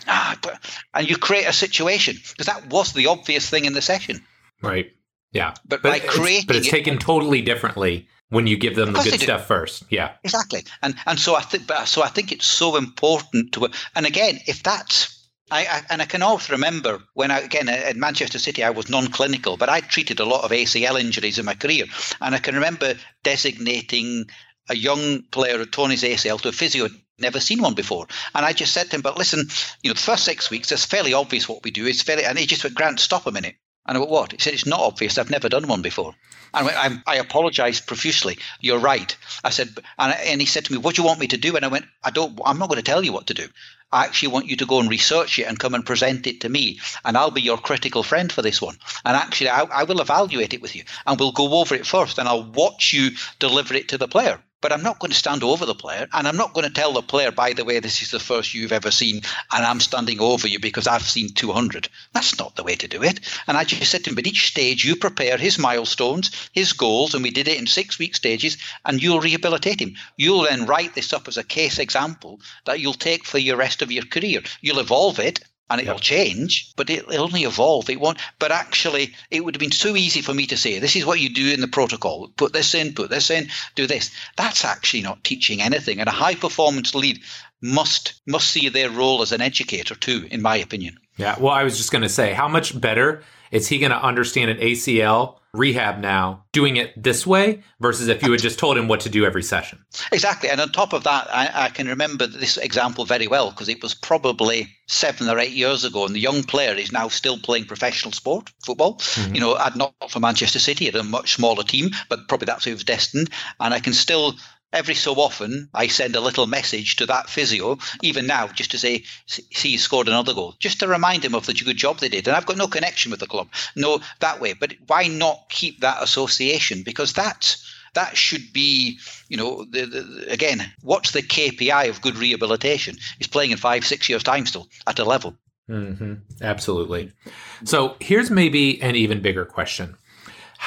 Ah, but, and you create a situation because that was the obvious thing in the session. Right. Yeah, but, but by creating, it's, but it's taken totally differently when you give them the good stuff first. Yeah, exactly. And and so I think, so I think it's so important to. And again, if that's I, I, and I can also remember when I again at Manchester City I was non-clinical, but I treated a lot of ACL injuries in my career, and I can remember designating a young player who Tony's ACL to a physio never seen one before. And I just said to him, but listen, you know, the first six weeks, it's fairly obvious what we do. It's fairly, and he just went, Grant, stop a minute. And I went, what? He said, it's not obvious. I've never done one before. And I, went, I, I apologized profusely. You're right. I said, and, and he said to me, what do you want me to do? And I went, I don't, I'm not going to tell you what to do. I actually want you to go and research it and come and present it to me. And I'll be your critical friend for this one. And actually, I, I will evaluate it with you and we'll go over it first and I'll watch you deliver it to the player but I'm not going to stand over the player. And I'm not going to tell the player, by the way, this is the first you've ever seen, and I'm standing over you because I've seen 200. That's not the way to do it. And I just said to him, at each stage, you prepare his milestones, his goals, and we did it in six week stages, and you'll rehabilitate him. You'll then write this up as a case example that you'll take for your rest of your career. You'll evolve it and it'll change, but it'll only evolve. It won't. But actually, it would have been too easy for me to say, "This is what you do in the protocol. Put this in, put this in, do this." That's actually not teaching anything. And a high performance lead must must see their role as an educator too, in my opinion. Yeah. Well, I was just going to say, how much better is he going to understand an ACL rehab now doing it this way versus if you had just told him what to do every session? Exactly. And on top of that, I, I can remember this example very well because it was probably seven or eight years ago, and the young player is now still playing professional sport, football. Mm-hmm. You know, I'd not for Manchester City, at a much smaller team, but probably that's who was destined. And I can still every so often I send a little message to that physio, even now, just to say, see, you scored another goal, just to remind him of the good job they did. And I've got no connection with the club, no that way. But why not keep that association? Because that that should be, you know, the, the, again, what's the KPI of good rehabilitation? Is playing in five, six years' time still at a level. Mm-hmm. Absolutely. So here's maybe an even bigger question.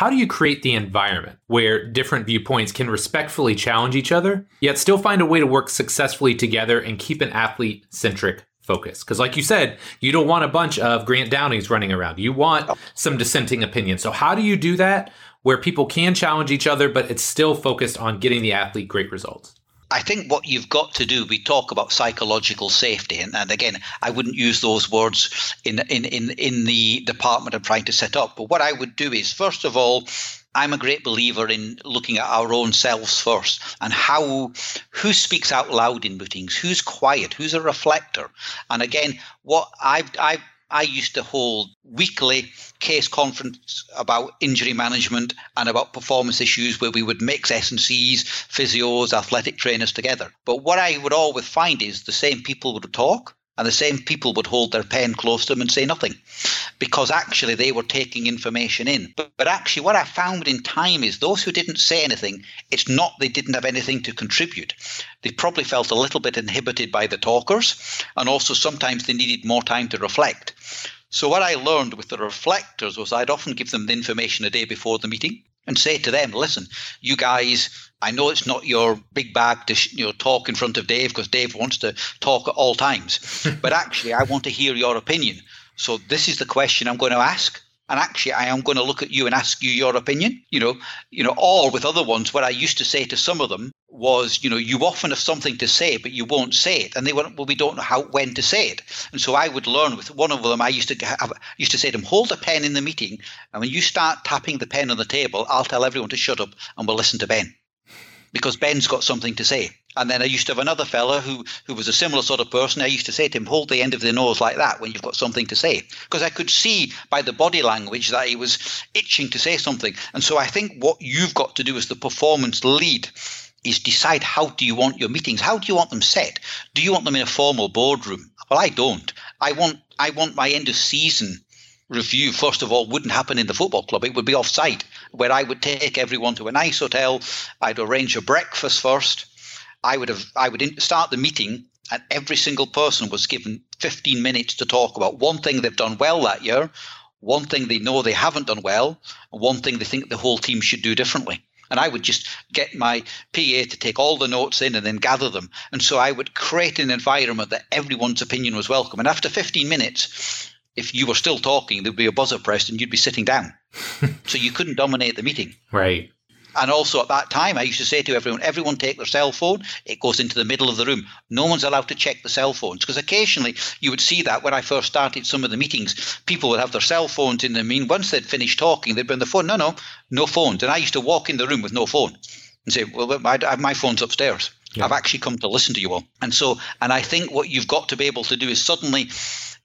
How do you create the environment where different viewpoints can respectfully challenge each other, yet still find a way to work successfully together and keep an athlete centric focus. Because, like you said, you don't want a bunch of Grant Downies running around. You want some dissenting opinions. So, how do you do that where people can challenge each other, but it's still focused on getting the athlete great results? I think what you've got to do, we talk about psychological safety, and, and again, I wouldn't use those words in, in, in, in the department I'm trying to set up. But what I would do is, first of all, I'm a great believer in looking at our own selves first and how who speaks out loud in meetings, who's quiet, who's a reflector. And again, what I've I've I used to hold weekly case conference about injury management and about performance issues where we would mix S&Cs, physios, athletic trainers together. But what I would always find is the same people would talk and the same people would hold their pen close to them and say nothing because actually they were taking information in. But, but actually, what I found in time is those who didn't say anything, it's not they didn't have anything to contribute. They probably felt a little bit inhibited by the talkers, and also sometimes they needed more time to reflect. So, what I learned with the reflectors was I'd often give them the information a day before the meeting and say to them, listen, you guys, I know it's not your big bag to you know talk in front of Dave because Dave wants to talk at all times, but actually I want to hear your opinion. So this is the question I'm going to ask. And actually, I am going to look at you and ask you your opinion. You know, you know, or with other ones, what I used to say to some of them was, you know, you often have something to say, but you won't say it, and they went, well, we don't know how when to say it. And so I would learn with one of them. I used to have, used to say to them, hold a pen in the meeting, and when you start tapping the pen on the table, I'll tell everyone to shut up, and we'll listen to Ben because Ben's got something to say. And then I used to have another fella who who was a similar sort of person. I used to say to him, "Hold the end of the nose like that when you've got something to say," because I could see by the body language that he was itching to say something. And so I think what you've got to do as the performance lead is decide how do you want your meetings? How do you want them set? Do you want them in a formal boardroom? Well, I don't. I want I want my end of season review, first of all, wouldn't happen in the football club. It would be off site, where I would take everyone to a nice hotel. I'd arrange a breakfast first. I would have I would start the meeting, and every single person was given 15 minutes to talk about one thing they've done well that year, one thing they know they haven't done well, and one thing they think the whole team should do differently. And I would just get my PA to take all the notes in and then gather them. And so I would create an environment that everyone's opinion was welcome. And after 15 minutes, if you were still talking, there'd be a buzzer pressed and you'd be sitting down. so you couldn't dominate the meeting. Right. And also at that time, I used to say to everyone, everyone take their cell phone. It goes into the middle of the room. No one's allowed to check the cell phones because occasionally you would see that when I first started some of the meetings, people would have their cell phones in. I mean, once they'd finished talking, they'd bring the phone. No, no, no phones. And I used to walk in the room with no phone and say, well, my I have my phone's upstairs. Yeah. I've actually come to listen to you all. And so, and I think what you've got to be able to do is suddenly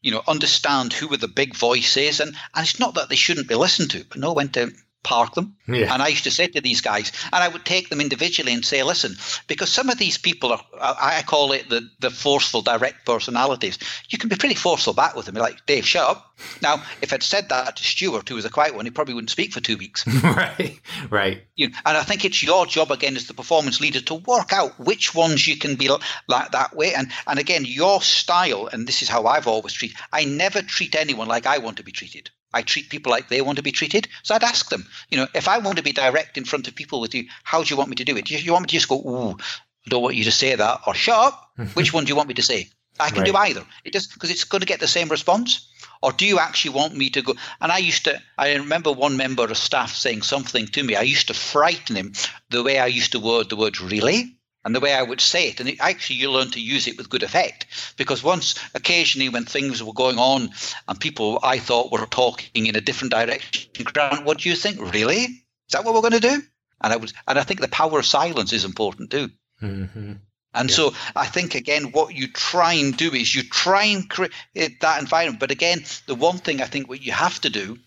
you know, understand who are the big voices. And, and it's not that they shouldn't be listened to, but know when to park them. Yeah. And I used to say to these guys, and I would take them individually and say, listen, because some of these people are, I call it the, the forceful direct personalities. You can be pretty forceful back with them. You're like, Dave, shut up. Now, if I'd said that to Stuart, who was a quiet one, he probably wouldn't speak for two weeks. right, right. You know, and I think it's your job, again, as the performance leader, to work out which ones you can be like that way. And, and again, your style, and this is how I've always treated, I never treat anyone like I want to be treated. I treat people like they want to be treated. So I'd ask them, you know, if I want to be direct in front of people with you, how do you want me to do it? Do you want me to just go, ooh, I don't want you to say that, or shut up? Which one do you want me to say? I can right. do either. It just because it's going to get the same response. Or do you actually want me to go? And I used to, I remember one member of staff saying something to me. I used to frighten him the way I used to word the word really and the way I would say it. And it, actually, you learn to use it with good effect. Because once, occasionally, when things were going on and people I thought were talking in a different direction, Grant, what do you think? Really? Is that what we're going to do? And I was, and I think the power of silence is important too. Mm-hmm. And yeah. so I think again, what you try and do is you try and create that environment. But again, the one thing I think what you have to do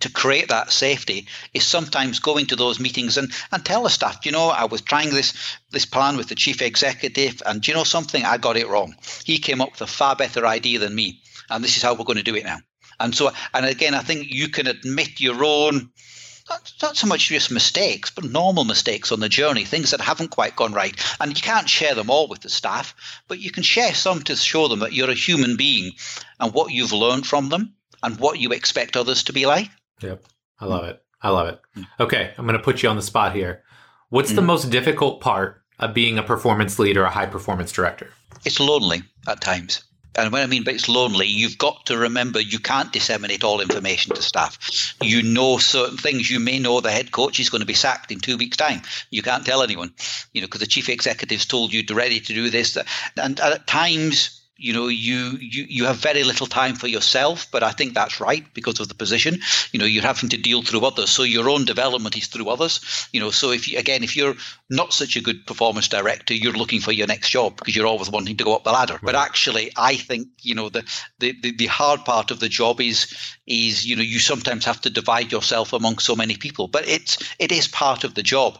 to create that safety is sometimes going to those meetings and, and tell the staff, you know, I was trying this this plan with the chief executive, and you know something, I got it wrong. He came up with a far better idea than me, and this is how we're going to do it now. And so, and again, I think you can admit your own. Not, not so much just mistakes, but normal mistakes on the journey, things that haven't quite gone right. And you can't share them all with the staff, but you can share some to show them that you're a human being and what you've learned from them and what you expect others to be like. Yep. I love it. I love it. Okay, I'm going to put you on the spot here. What's mm. the most difficult part of being a performance leader, a high performance director? It's lonely at times. and when I mean but it's lonely, you've got to remember you can't disseminate all information to staff. You know certain things. You may know the head coach is going to be sacked in two weeks' time. You can't tell anyone, you know, because the chief executive's told you to ready to do this. And at times you know you, you you have very little time for yourself but i think that's right because of the position. You know you're having to deal through others. So your own development is through others. You know so if you again if you're not such a good performance director you're looking for your next job because you're always wanting to go up the ladder. Right. but actually i think you know the, the the the hard part of the job is is you know you sometimes have to divide yourself among so many people. But it's it is part of the job.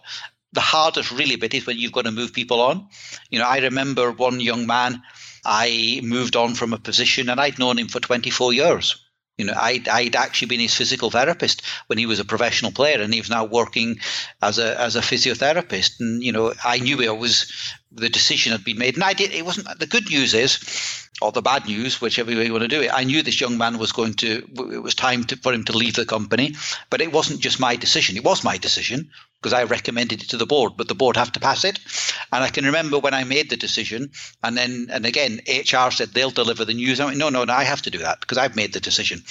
The hardest really bit is when you've got to move people on. You know i remember one young man I moved on from a position and I'd known him for 24 years. You know, I'd, I'd actually been his physical therapist when he was a professional player, and he was now working as a as a physiotherapist. And you know, I knew it was the decision had been made, and I did. It wasn't the good news is, or the bad news, whichever way you want to do it. I knew this young man was going to. It was time to, for him to leave the company, but it wasn't just my decision. It was my decision because I recommended it to the board, but the board have to pass it. And I can remember when I made the decision, and then and again, HR said they'll deliver the news. I went, no, no, no, I have to do that because I've made the decision.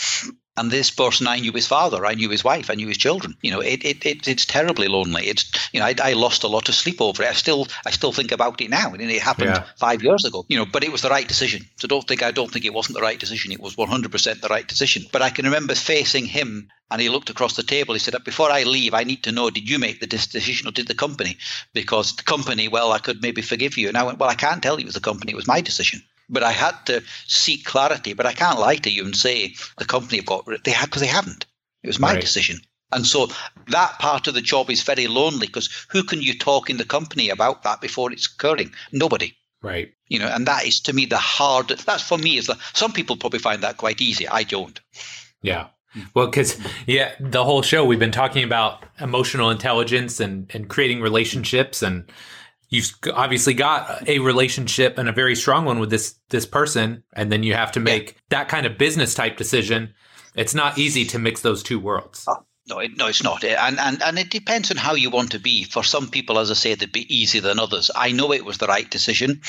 And this person, I knew his father, I knew his wife, I knew his children. You know, it, it, it it's terribly lonely. It's you know, I, I, lost a lot of sleep over it. I still I still think about it now. and it happened yeah. five years ago. You know, but it was the right decision. So don't think I don't think it wasn't the right decision. It was 100% the right decision. But I can remember facing him, and he looked across the table. He said, "Before I leave, I need to know: Did you make the decision, or did the company? Because the company, well, I could maybe forgive you." And I went, "Well, I can't tell you it was the company. It was my decision." But I had to seek clarity. But I can't lie to you and say the company have got they had because they haven't. It was my right. decision. And so that part of the job is very lonely because who can you talk in the company about that before it's occurring? Nobody. Right. You know, and that is to me the hard. That's for me is that some people probably find that quite easy. I don't. Yeah. Well, because yeah, the whole show we've been talking about emotional intelligence and and creating relationships and you've obviously got a relationship and a very strong one with this this person and then you have to make yeah. that kind of business type decision it's not easy to mix those two worlds oh, no, it, no, it's not, eh, and and and it depends on how you want to be. For some people, as I say, it'd be easier than others. I know it was the right decision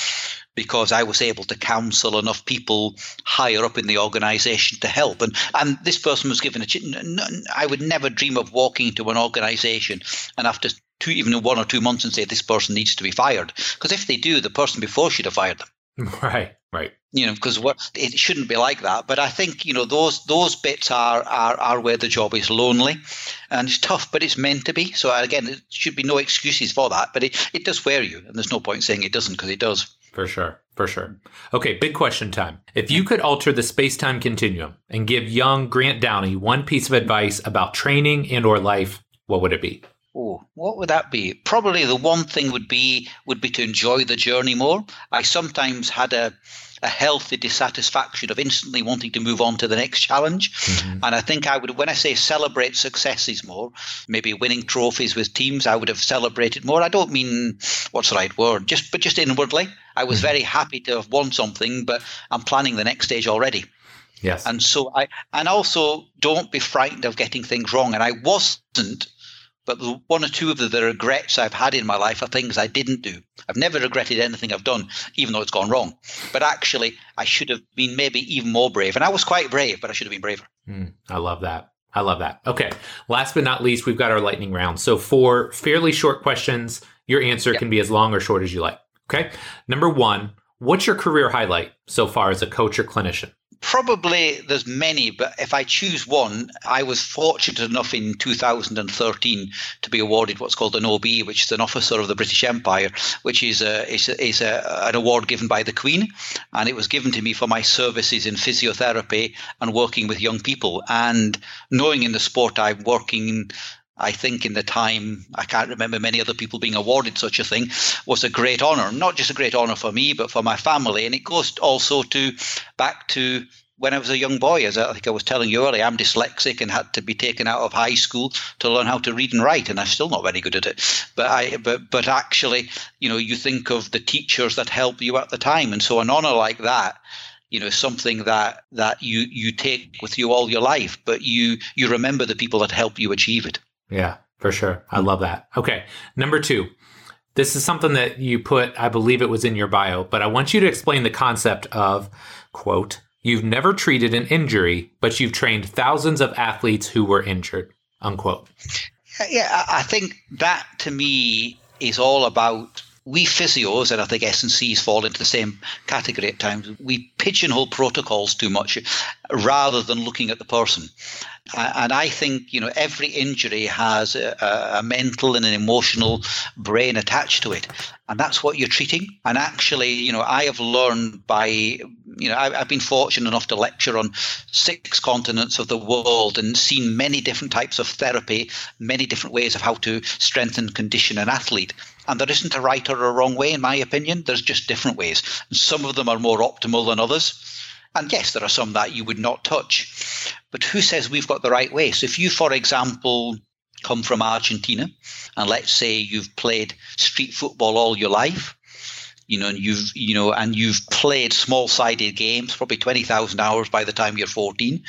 because I was able to counsel enough people higher up in the organisation to help, and and this person was given a. I would never dream of walking into an organisation and after two, even in one or two months and say this person needs to be fired. Because if they do, the person before should have fired them. Right, right. You know, because what it shouldn't be like that. But I think you know those those bits are are are where the job is lonely, and it's tough, but it's meant to be. So again, it should be no excuses for that. But it it does wear you, and there's no point saying it doesn't because it does. For sure. For sure. Okay, big question time. If you could alter the space-time continuum and give young Grant Downie one piece of advice about training and or life, what would it be? Oh, what would that be? Probably the one thing would be would be to enjoy the journey more. I sometimes had a a healthy dissatisfaction of instantly wanting to move on to the next challenge. Mm-hmm. And I think I would, when I say celebrate successes more, maybe winning trophies with teams, I would have celebrated more. I don't mean what's the right word, just but just inwardly. I was mm-hmm. very happy to have won something, but I'm planning the next stage already. Yes. And so I, and also don't be frightened of getting things wrong. And I wasn't but the one or two of the, the regrets I've had in my life are things I didn't do. I've never regretted anything I've done, even though it's gone wrong. But actually, I should have been maybe even more brave. And I was quite brave, but I should have been braver. Mm, I love that. I love that. Okay. Last but not least, we've got our lightning round. So for fairly short questions, your answer yep. can be as long or short as you like. Okay. Number one, what's your career highlight so far as a coach or clinician? Probably there's many, but if I choose one, I was fortunate enough in 2013 to be awarded what's called an OBE, which is an Officer of the British Empire, which is a, is, a, is a, an award given by the Queen, and it was given to me for my services in physiotherapy and working with young people. And knowing in the sport I'm working I think in the time, I can't remember many other people being awarded such a thing, was a great honor. Not just a great honor for me, but for my family. And it goes also to back to when I was a young boy, as I think I was telling you earlier, I'm dyslexic and had to be taken out of high school to learn how to read and write, and I'm still not very good at it. But I, but but actually, you know, you think of the teachers that helped you at the time, and so an honor like that, you know, is something that that you you take with you all your life, but you you remember the people that helped you achieve it. Yeah, for sure. I love that. Okay. Number two, this is something that you put, I believe it was in your bio, but I want you to explain the concept of quote, You've never treated an injury, but you've trained thousands of athletes who were injured, unquote. Yeah, I think that to me is all about we physios, and I think S&Cs fall into the same category at times, we pigeonhole protocols too much rather than looking at the person. And I think, you know, every injury has a, a mental and an emotional brain attached to it. And that's what you're treating. And actually, you know, I have learned by, you know, I, I've been fortunate enough to lecture on six continents of the world and seen many different types of therapy, many different ways of how to strengthen, condition an athlete. And there isn't a right or a wrong way, in my opinion. There's just different ways. And some of them are more optimal than others. And yes, there are some that you would not touch. But who says we've got the right way? So if you, for example, come from Argentina, and let's say you've played street football all your life, you know, and you've you know, and you've played small-sided games, probably twenty thousand hours by the time you're fourteen.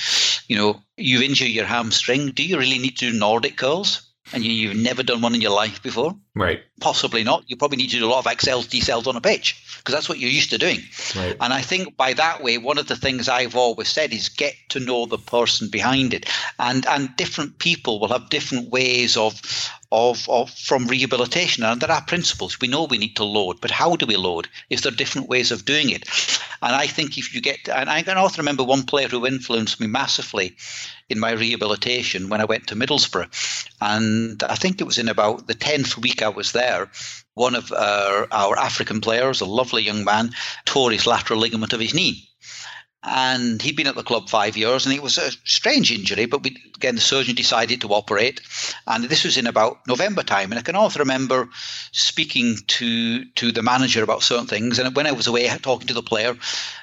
You know, you've injured your hamstring. Do you really need to do Nordic curls? And you, you've never done one in your life before? Right. Possibly not. You probably need to do a lot of accels, decels on a pitch because that's what you're used to doing. Right. And I think by that way, one of the things I've always said is get to know the person behind it. And and different people will have different ways of of, of from rehabilitation. And there are principles. We know we need to load, but how do we load? Is there different ways of doing it? And I think if you get, and I can also remember one player who influenced me massively in my rehabilitation when I went to Middlesbrough. And I think it was in about the 10th week I was there. One of our, our African players, a lovely young man, tore his lateral ligament of his knee and he'd been at the club five years, and it was a strange injury. But we, again, the surgeon decided to operate, and this was in about November time. And I can also remember speaking to to the manager about certain things. And when I was away talking to the player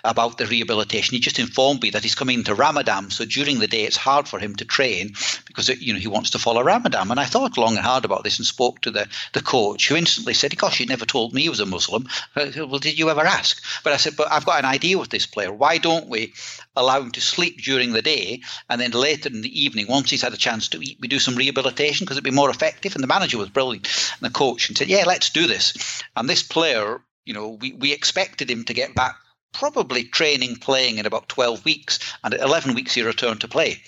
about the rehabilitation, he just informed me that he's coming to Ramadan, so during the day it's hard for him to train because you know he wants to follow Ramadan. And I thought long and hard about this and spoke to the the coach, who instantly said, "Gosh, you never told me he was a Muslim." Said, well, did you ever ask? But I said, "But I've got an idea with this player. Why don't we allow him to sleep during the day, and then later in the evening, once he's had a chance to eat, we do some rehabilitation because it'd be more effective. And the manager was brilliant, and the coach, and said, "Yeah, let's do this." And this player, you know, we we expected him to get back probably training playing in about 12 weeks and at 11 weeks he returned to play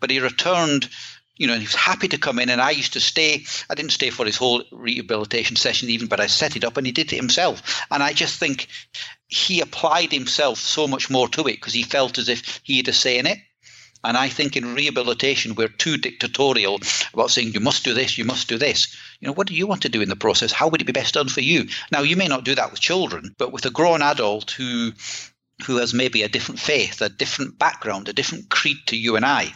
but he returned you know, and he was happy to come in. And I used to stay. I didn't stay for his whole rehabilitation session even, but I set it up and he did it himself. And I just think he applied himself so much more to it because he felt as if he had a say in it. And I think in rehabilitation, we're too dictatorial about saying, you must do this, you must do this. You know, what do you want to do in the process? How would it be best done for you? Now, you may not do that with children, but with a grown adult who who has maybe a different faith, a different background, a different creed to you and I,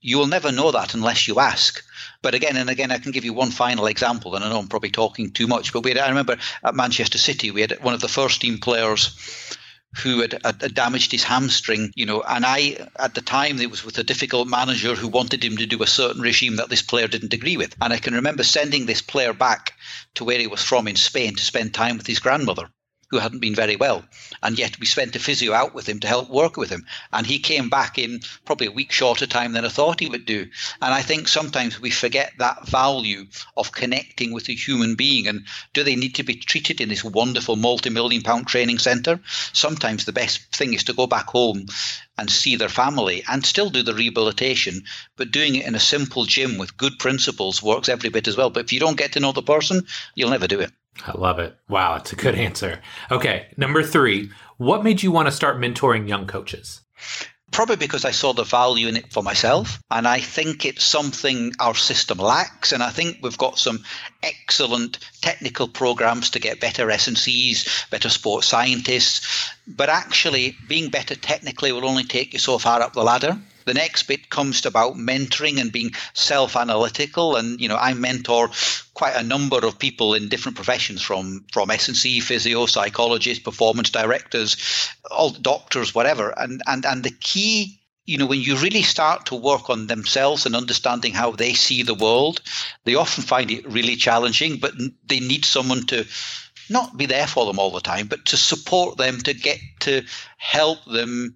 you will never know that unless you ask. But again and again, I can give you one final example, and I know I'm probably talking too much, but we had, I remember at Manchester City, we had one of the first team players who had, had, damaged his hamstring, you know, and I, at the time, it was with a difficult manager who wanted him to do a certain regime that this player didn't agree with. And I can remember sending this player back to where he was from in Spain to spend time with his grandmother who hadn't been very well. And yet we spent a physio out with him to help work with him. And he came back in probably a week shorter time than I thought he would do. And I think sometimes we forget that value of connecting with a human being. And do they need to be treated in this wonderful multi million pound training centre? Sometimes the best thing is to go back home and see their family and still do the rehabilitation, but doing it in a simple gym with good principles works every bit as well. But if you don't get to know the person, you'll never do it. I love it. Wow, it's a good answer. Okay, number three, what made you want to start mentoring young coaches? Probably because I saw the value in it for myself. And I think it's something our system lacks. And I think we've got some excellent technical programs to get better S&Cs, better sports scientists. But actually, being better technically will only take you so far up the ladder. The next bit comes to about mentoring and being self-analytical. And, you know, I mentor quite a number of people in different professions from, from S&C, physio, psychologists, performance directors, all doctors, whatever. And, and, and the key you know, when you really start to work on themselves and understanding how they see the world, they often find it really challenging, but they need someone to not be there for them all the time, but to support them to get to help them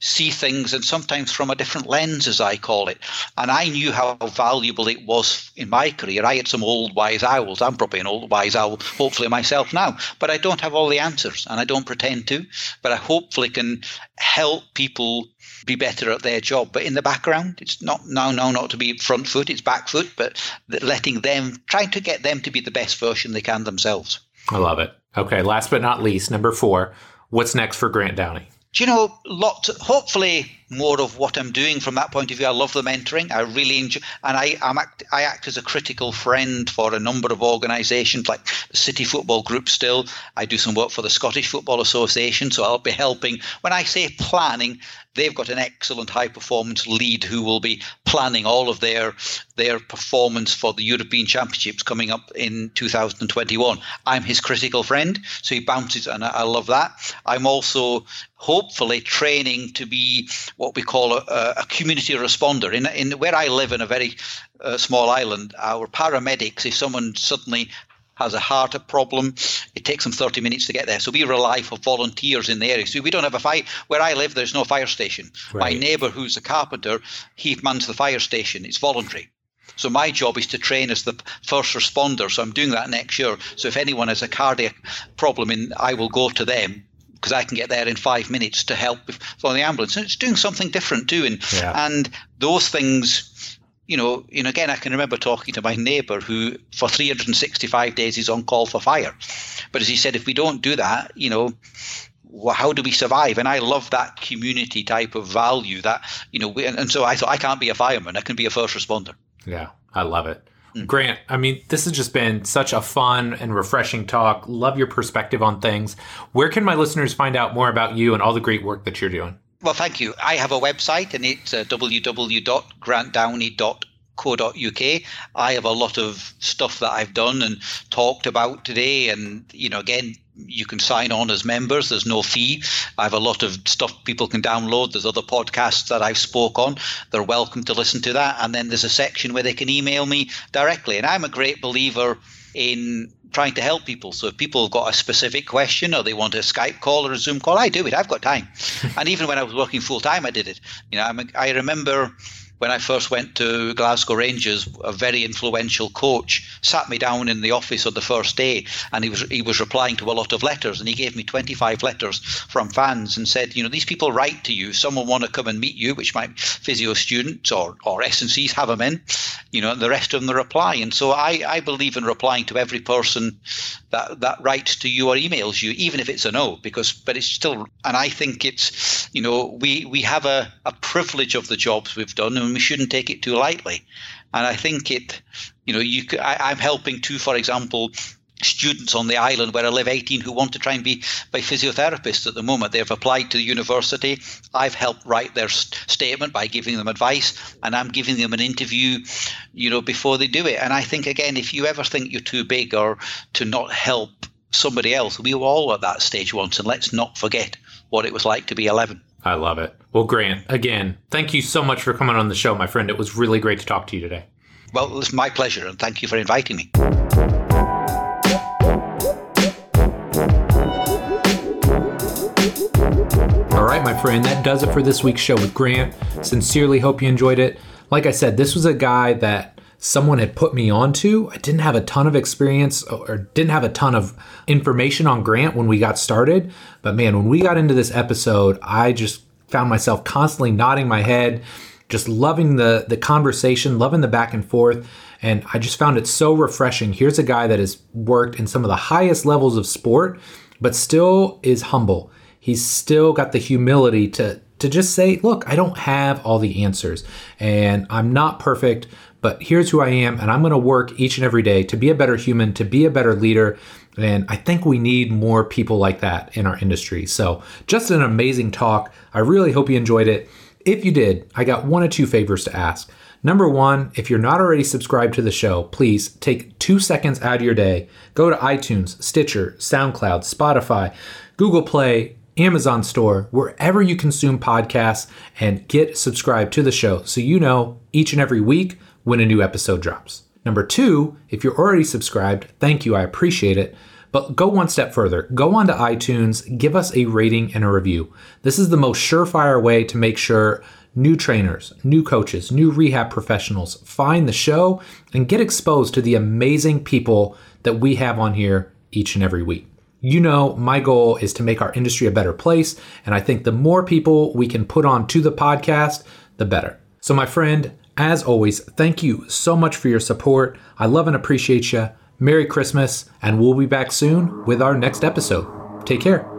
see things and sometimes from a different lens, as I call it. And I knew how valuable it was in my career. I had some old wise owls. I'm probably an old wise owl, hopefully myself now, but I don't have all the answers and I don't pretend to. But I hopefully can help people be better at their job. But in the background, it's not now, no, not to be front foot, it's back foot, but letting them, trying to get them to be the best version they can themselves. I love it. Okay, last but not least, number four. What's next for Grant Downie? do you know, lot hopefully more of what I'm doing from that point of view. I love the mentoring. I really enjoy, and I I'm act, I act as a critical friend for a number of organisations like the City Football Group. Still, I do some work for the Scottish Football Association, so I'll be helping. When I say planning, they've got an excellent high performance lead who will be planning all of their their performance for the European Championships coming up in 2021. I'm his critical friend, so he bounces, and I, I love that. I'm also hopefully training to be what we call a, a community responder. In, in where I live in a very uh, small island, our paramedics, if someone suddenly has a heart problem, it takes them 30 minutes to get there. So we rely for volunteers in the area. So we don't have a fire. Where I live, there's no fire station. Right. My neighbour, who's a carpenter, he mans the fire station. It's voluntary. So my job is to train as the first responder. So I'm doing that next year. So if anyone has a cardiac problem, in, I will go to them because I can get there in five minutes to help for the ambulance. And it's doing something different too. And, yeah. and those things, you know, you know, again, I can remember talking to my neighbour who, for 365 days, is on call for fire. But as he said, if we don't do that, you know, how do we survive? And I love that community type of value. That you know, and, and so I thought I can't be a fireman; I can be a first responder. Yeah, I love it. Mm. Grant, I mean, this has just been such a fun and refreshing talk. Love your perspective on things. Where can my listeners find out more about you and all the great work that you're doing? Well, thank you. I have a website and it's uh. I have a lot of stuff that I've done and talked about today. And, you know, again, you can sign on as members. There's no fee. I have a lot of stuff people can download. There's other podcasts that I've spoke on. They're welcome to listen to that. And then there's a section where they can email me directly. And I'm a great believer in trying to help people. So if people have got a specific question or they want a Skype call or a Zoom call, I do it. I've got time. and even when I was working full time, I did it. You know, I'm I remember when I first went to Glasgow Rangers, a very influential coach sat me down in the office on the first day, and he was he was replying to a lot of letters, and he gave me 25 letters from fans and said, you know, these people write to you. Someone want to come and meet you, which might be physio students or or S&Cs have them in, you know, and the rest of them the reply. And so I I believe in replying to every person that that writes to you or emails you, even if it's a no, because but it's still, and I think it's, you know, we we have a a privilege of the jobs we've done and we shouldn't take it too lightly. And I think it, you know, you I, I'm helping too, for example, students on the island where I live, 18, who want to try and be by physiotherapists at the moment. They've applied to the university. I've helped write their st- statement by giving them advice, and I'm giving them an interview, you know, before they do it. And I think again, if you ever think you're too big or to not help somebody else, we were all at that stage once, and let's not forget what it was like to be 11. I love it. Well, Grant, again, thank you so much for coming on the show, my friend. It was really great to talk to you today. Well, it's my pleasure, and thank you for inviting me. All right, my friend, that does it for this week's show with Grant. Sincerely hope you enjoyed it. Like I said, this was a guy that someone had put me onto. I didn't have a ton of experience or didn't have a ton of information on Grant when we got started. But man, when we got into this episode, I just found myself constantly nodding my head, just loving the the conversation, loving the back and forth. And I just found it so refreshing. Here's a guy that has worked in some of the highest levels of sport, but still is humble. He's still got the humility to to just say, look, I don't have all the answers and I'm not perfect, but here's who I am, and I'm going to work each and every day to be a better human, to be a better leader. And I think we need more people like that in our industry. So, just an amazing talk. I really hope you enjoyed it. If you did, I got one or two favors to ask. Number one, if you're not already subscribed to the show, please take two seconds out of your day, go to iTunes, Stitcher, SoundCloud, Spotify, Google Play, Amazon store, wherever you consume podcasts, and get subscribed to the show so you know each and every week when a new episode drops. Number two, if you're already subscribed, thank you, I appreciate it. But go one step further. Go onto iTunes, give us a rating and a review. This is the most surefire way to make sure new trainers, new coaches, new rehab professionals find the show and get exposed to the amazing people that we have on here each and every week. You know, my goal is to make our industry a better place, and I think the more people we can put on to the podcast, the better. So, my friend, as always, thank you so much for your support. I love and appreciate you. Merry Christmas, and we'll be back soon with our next episode. Take care.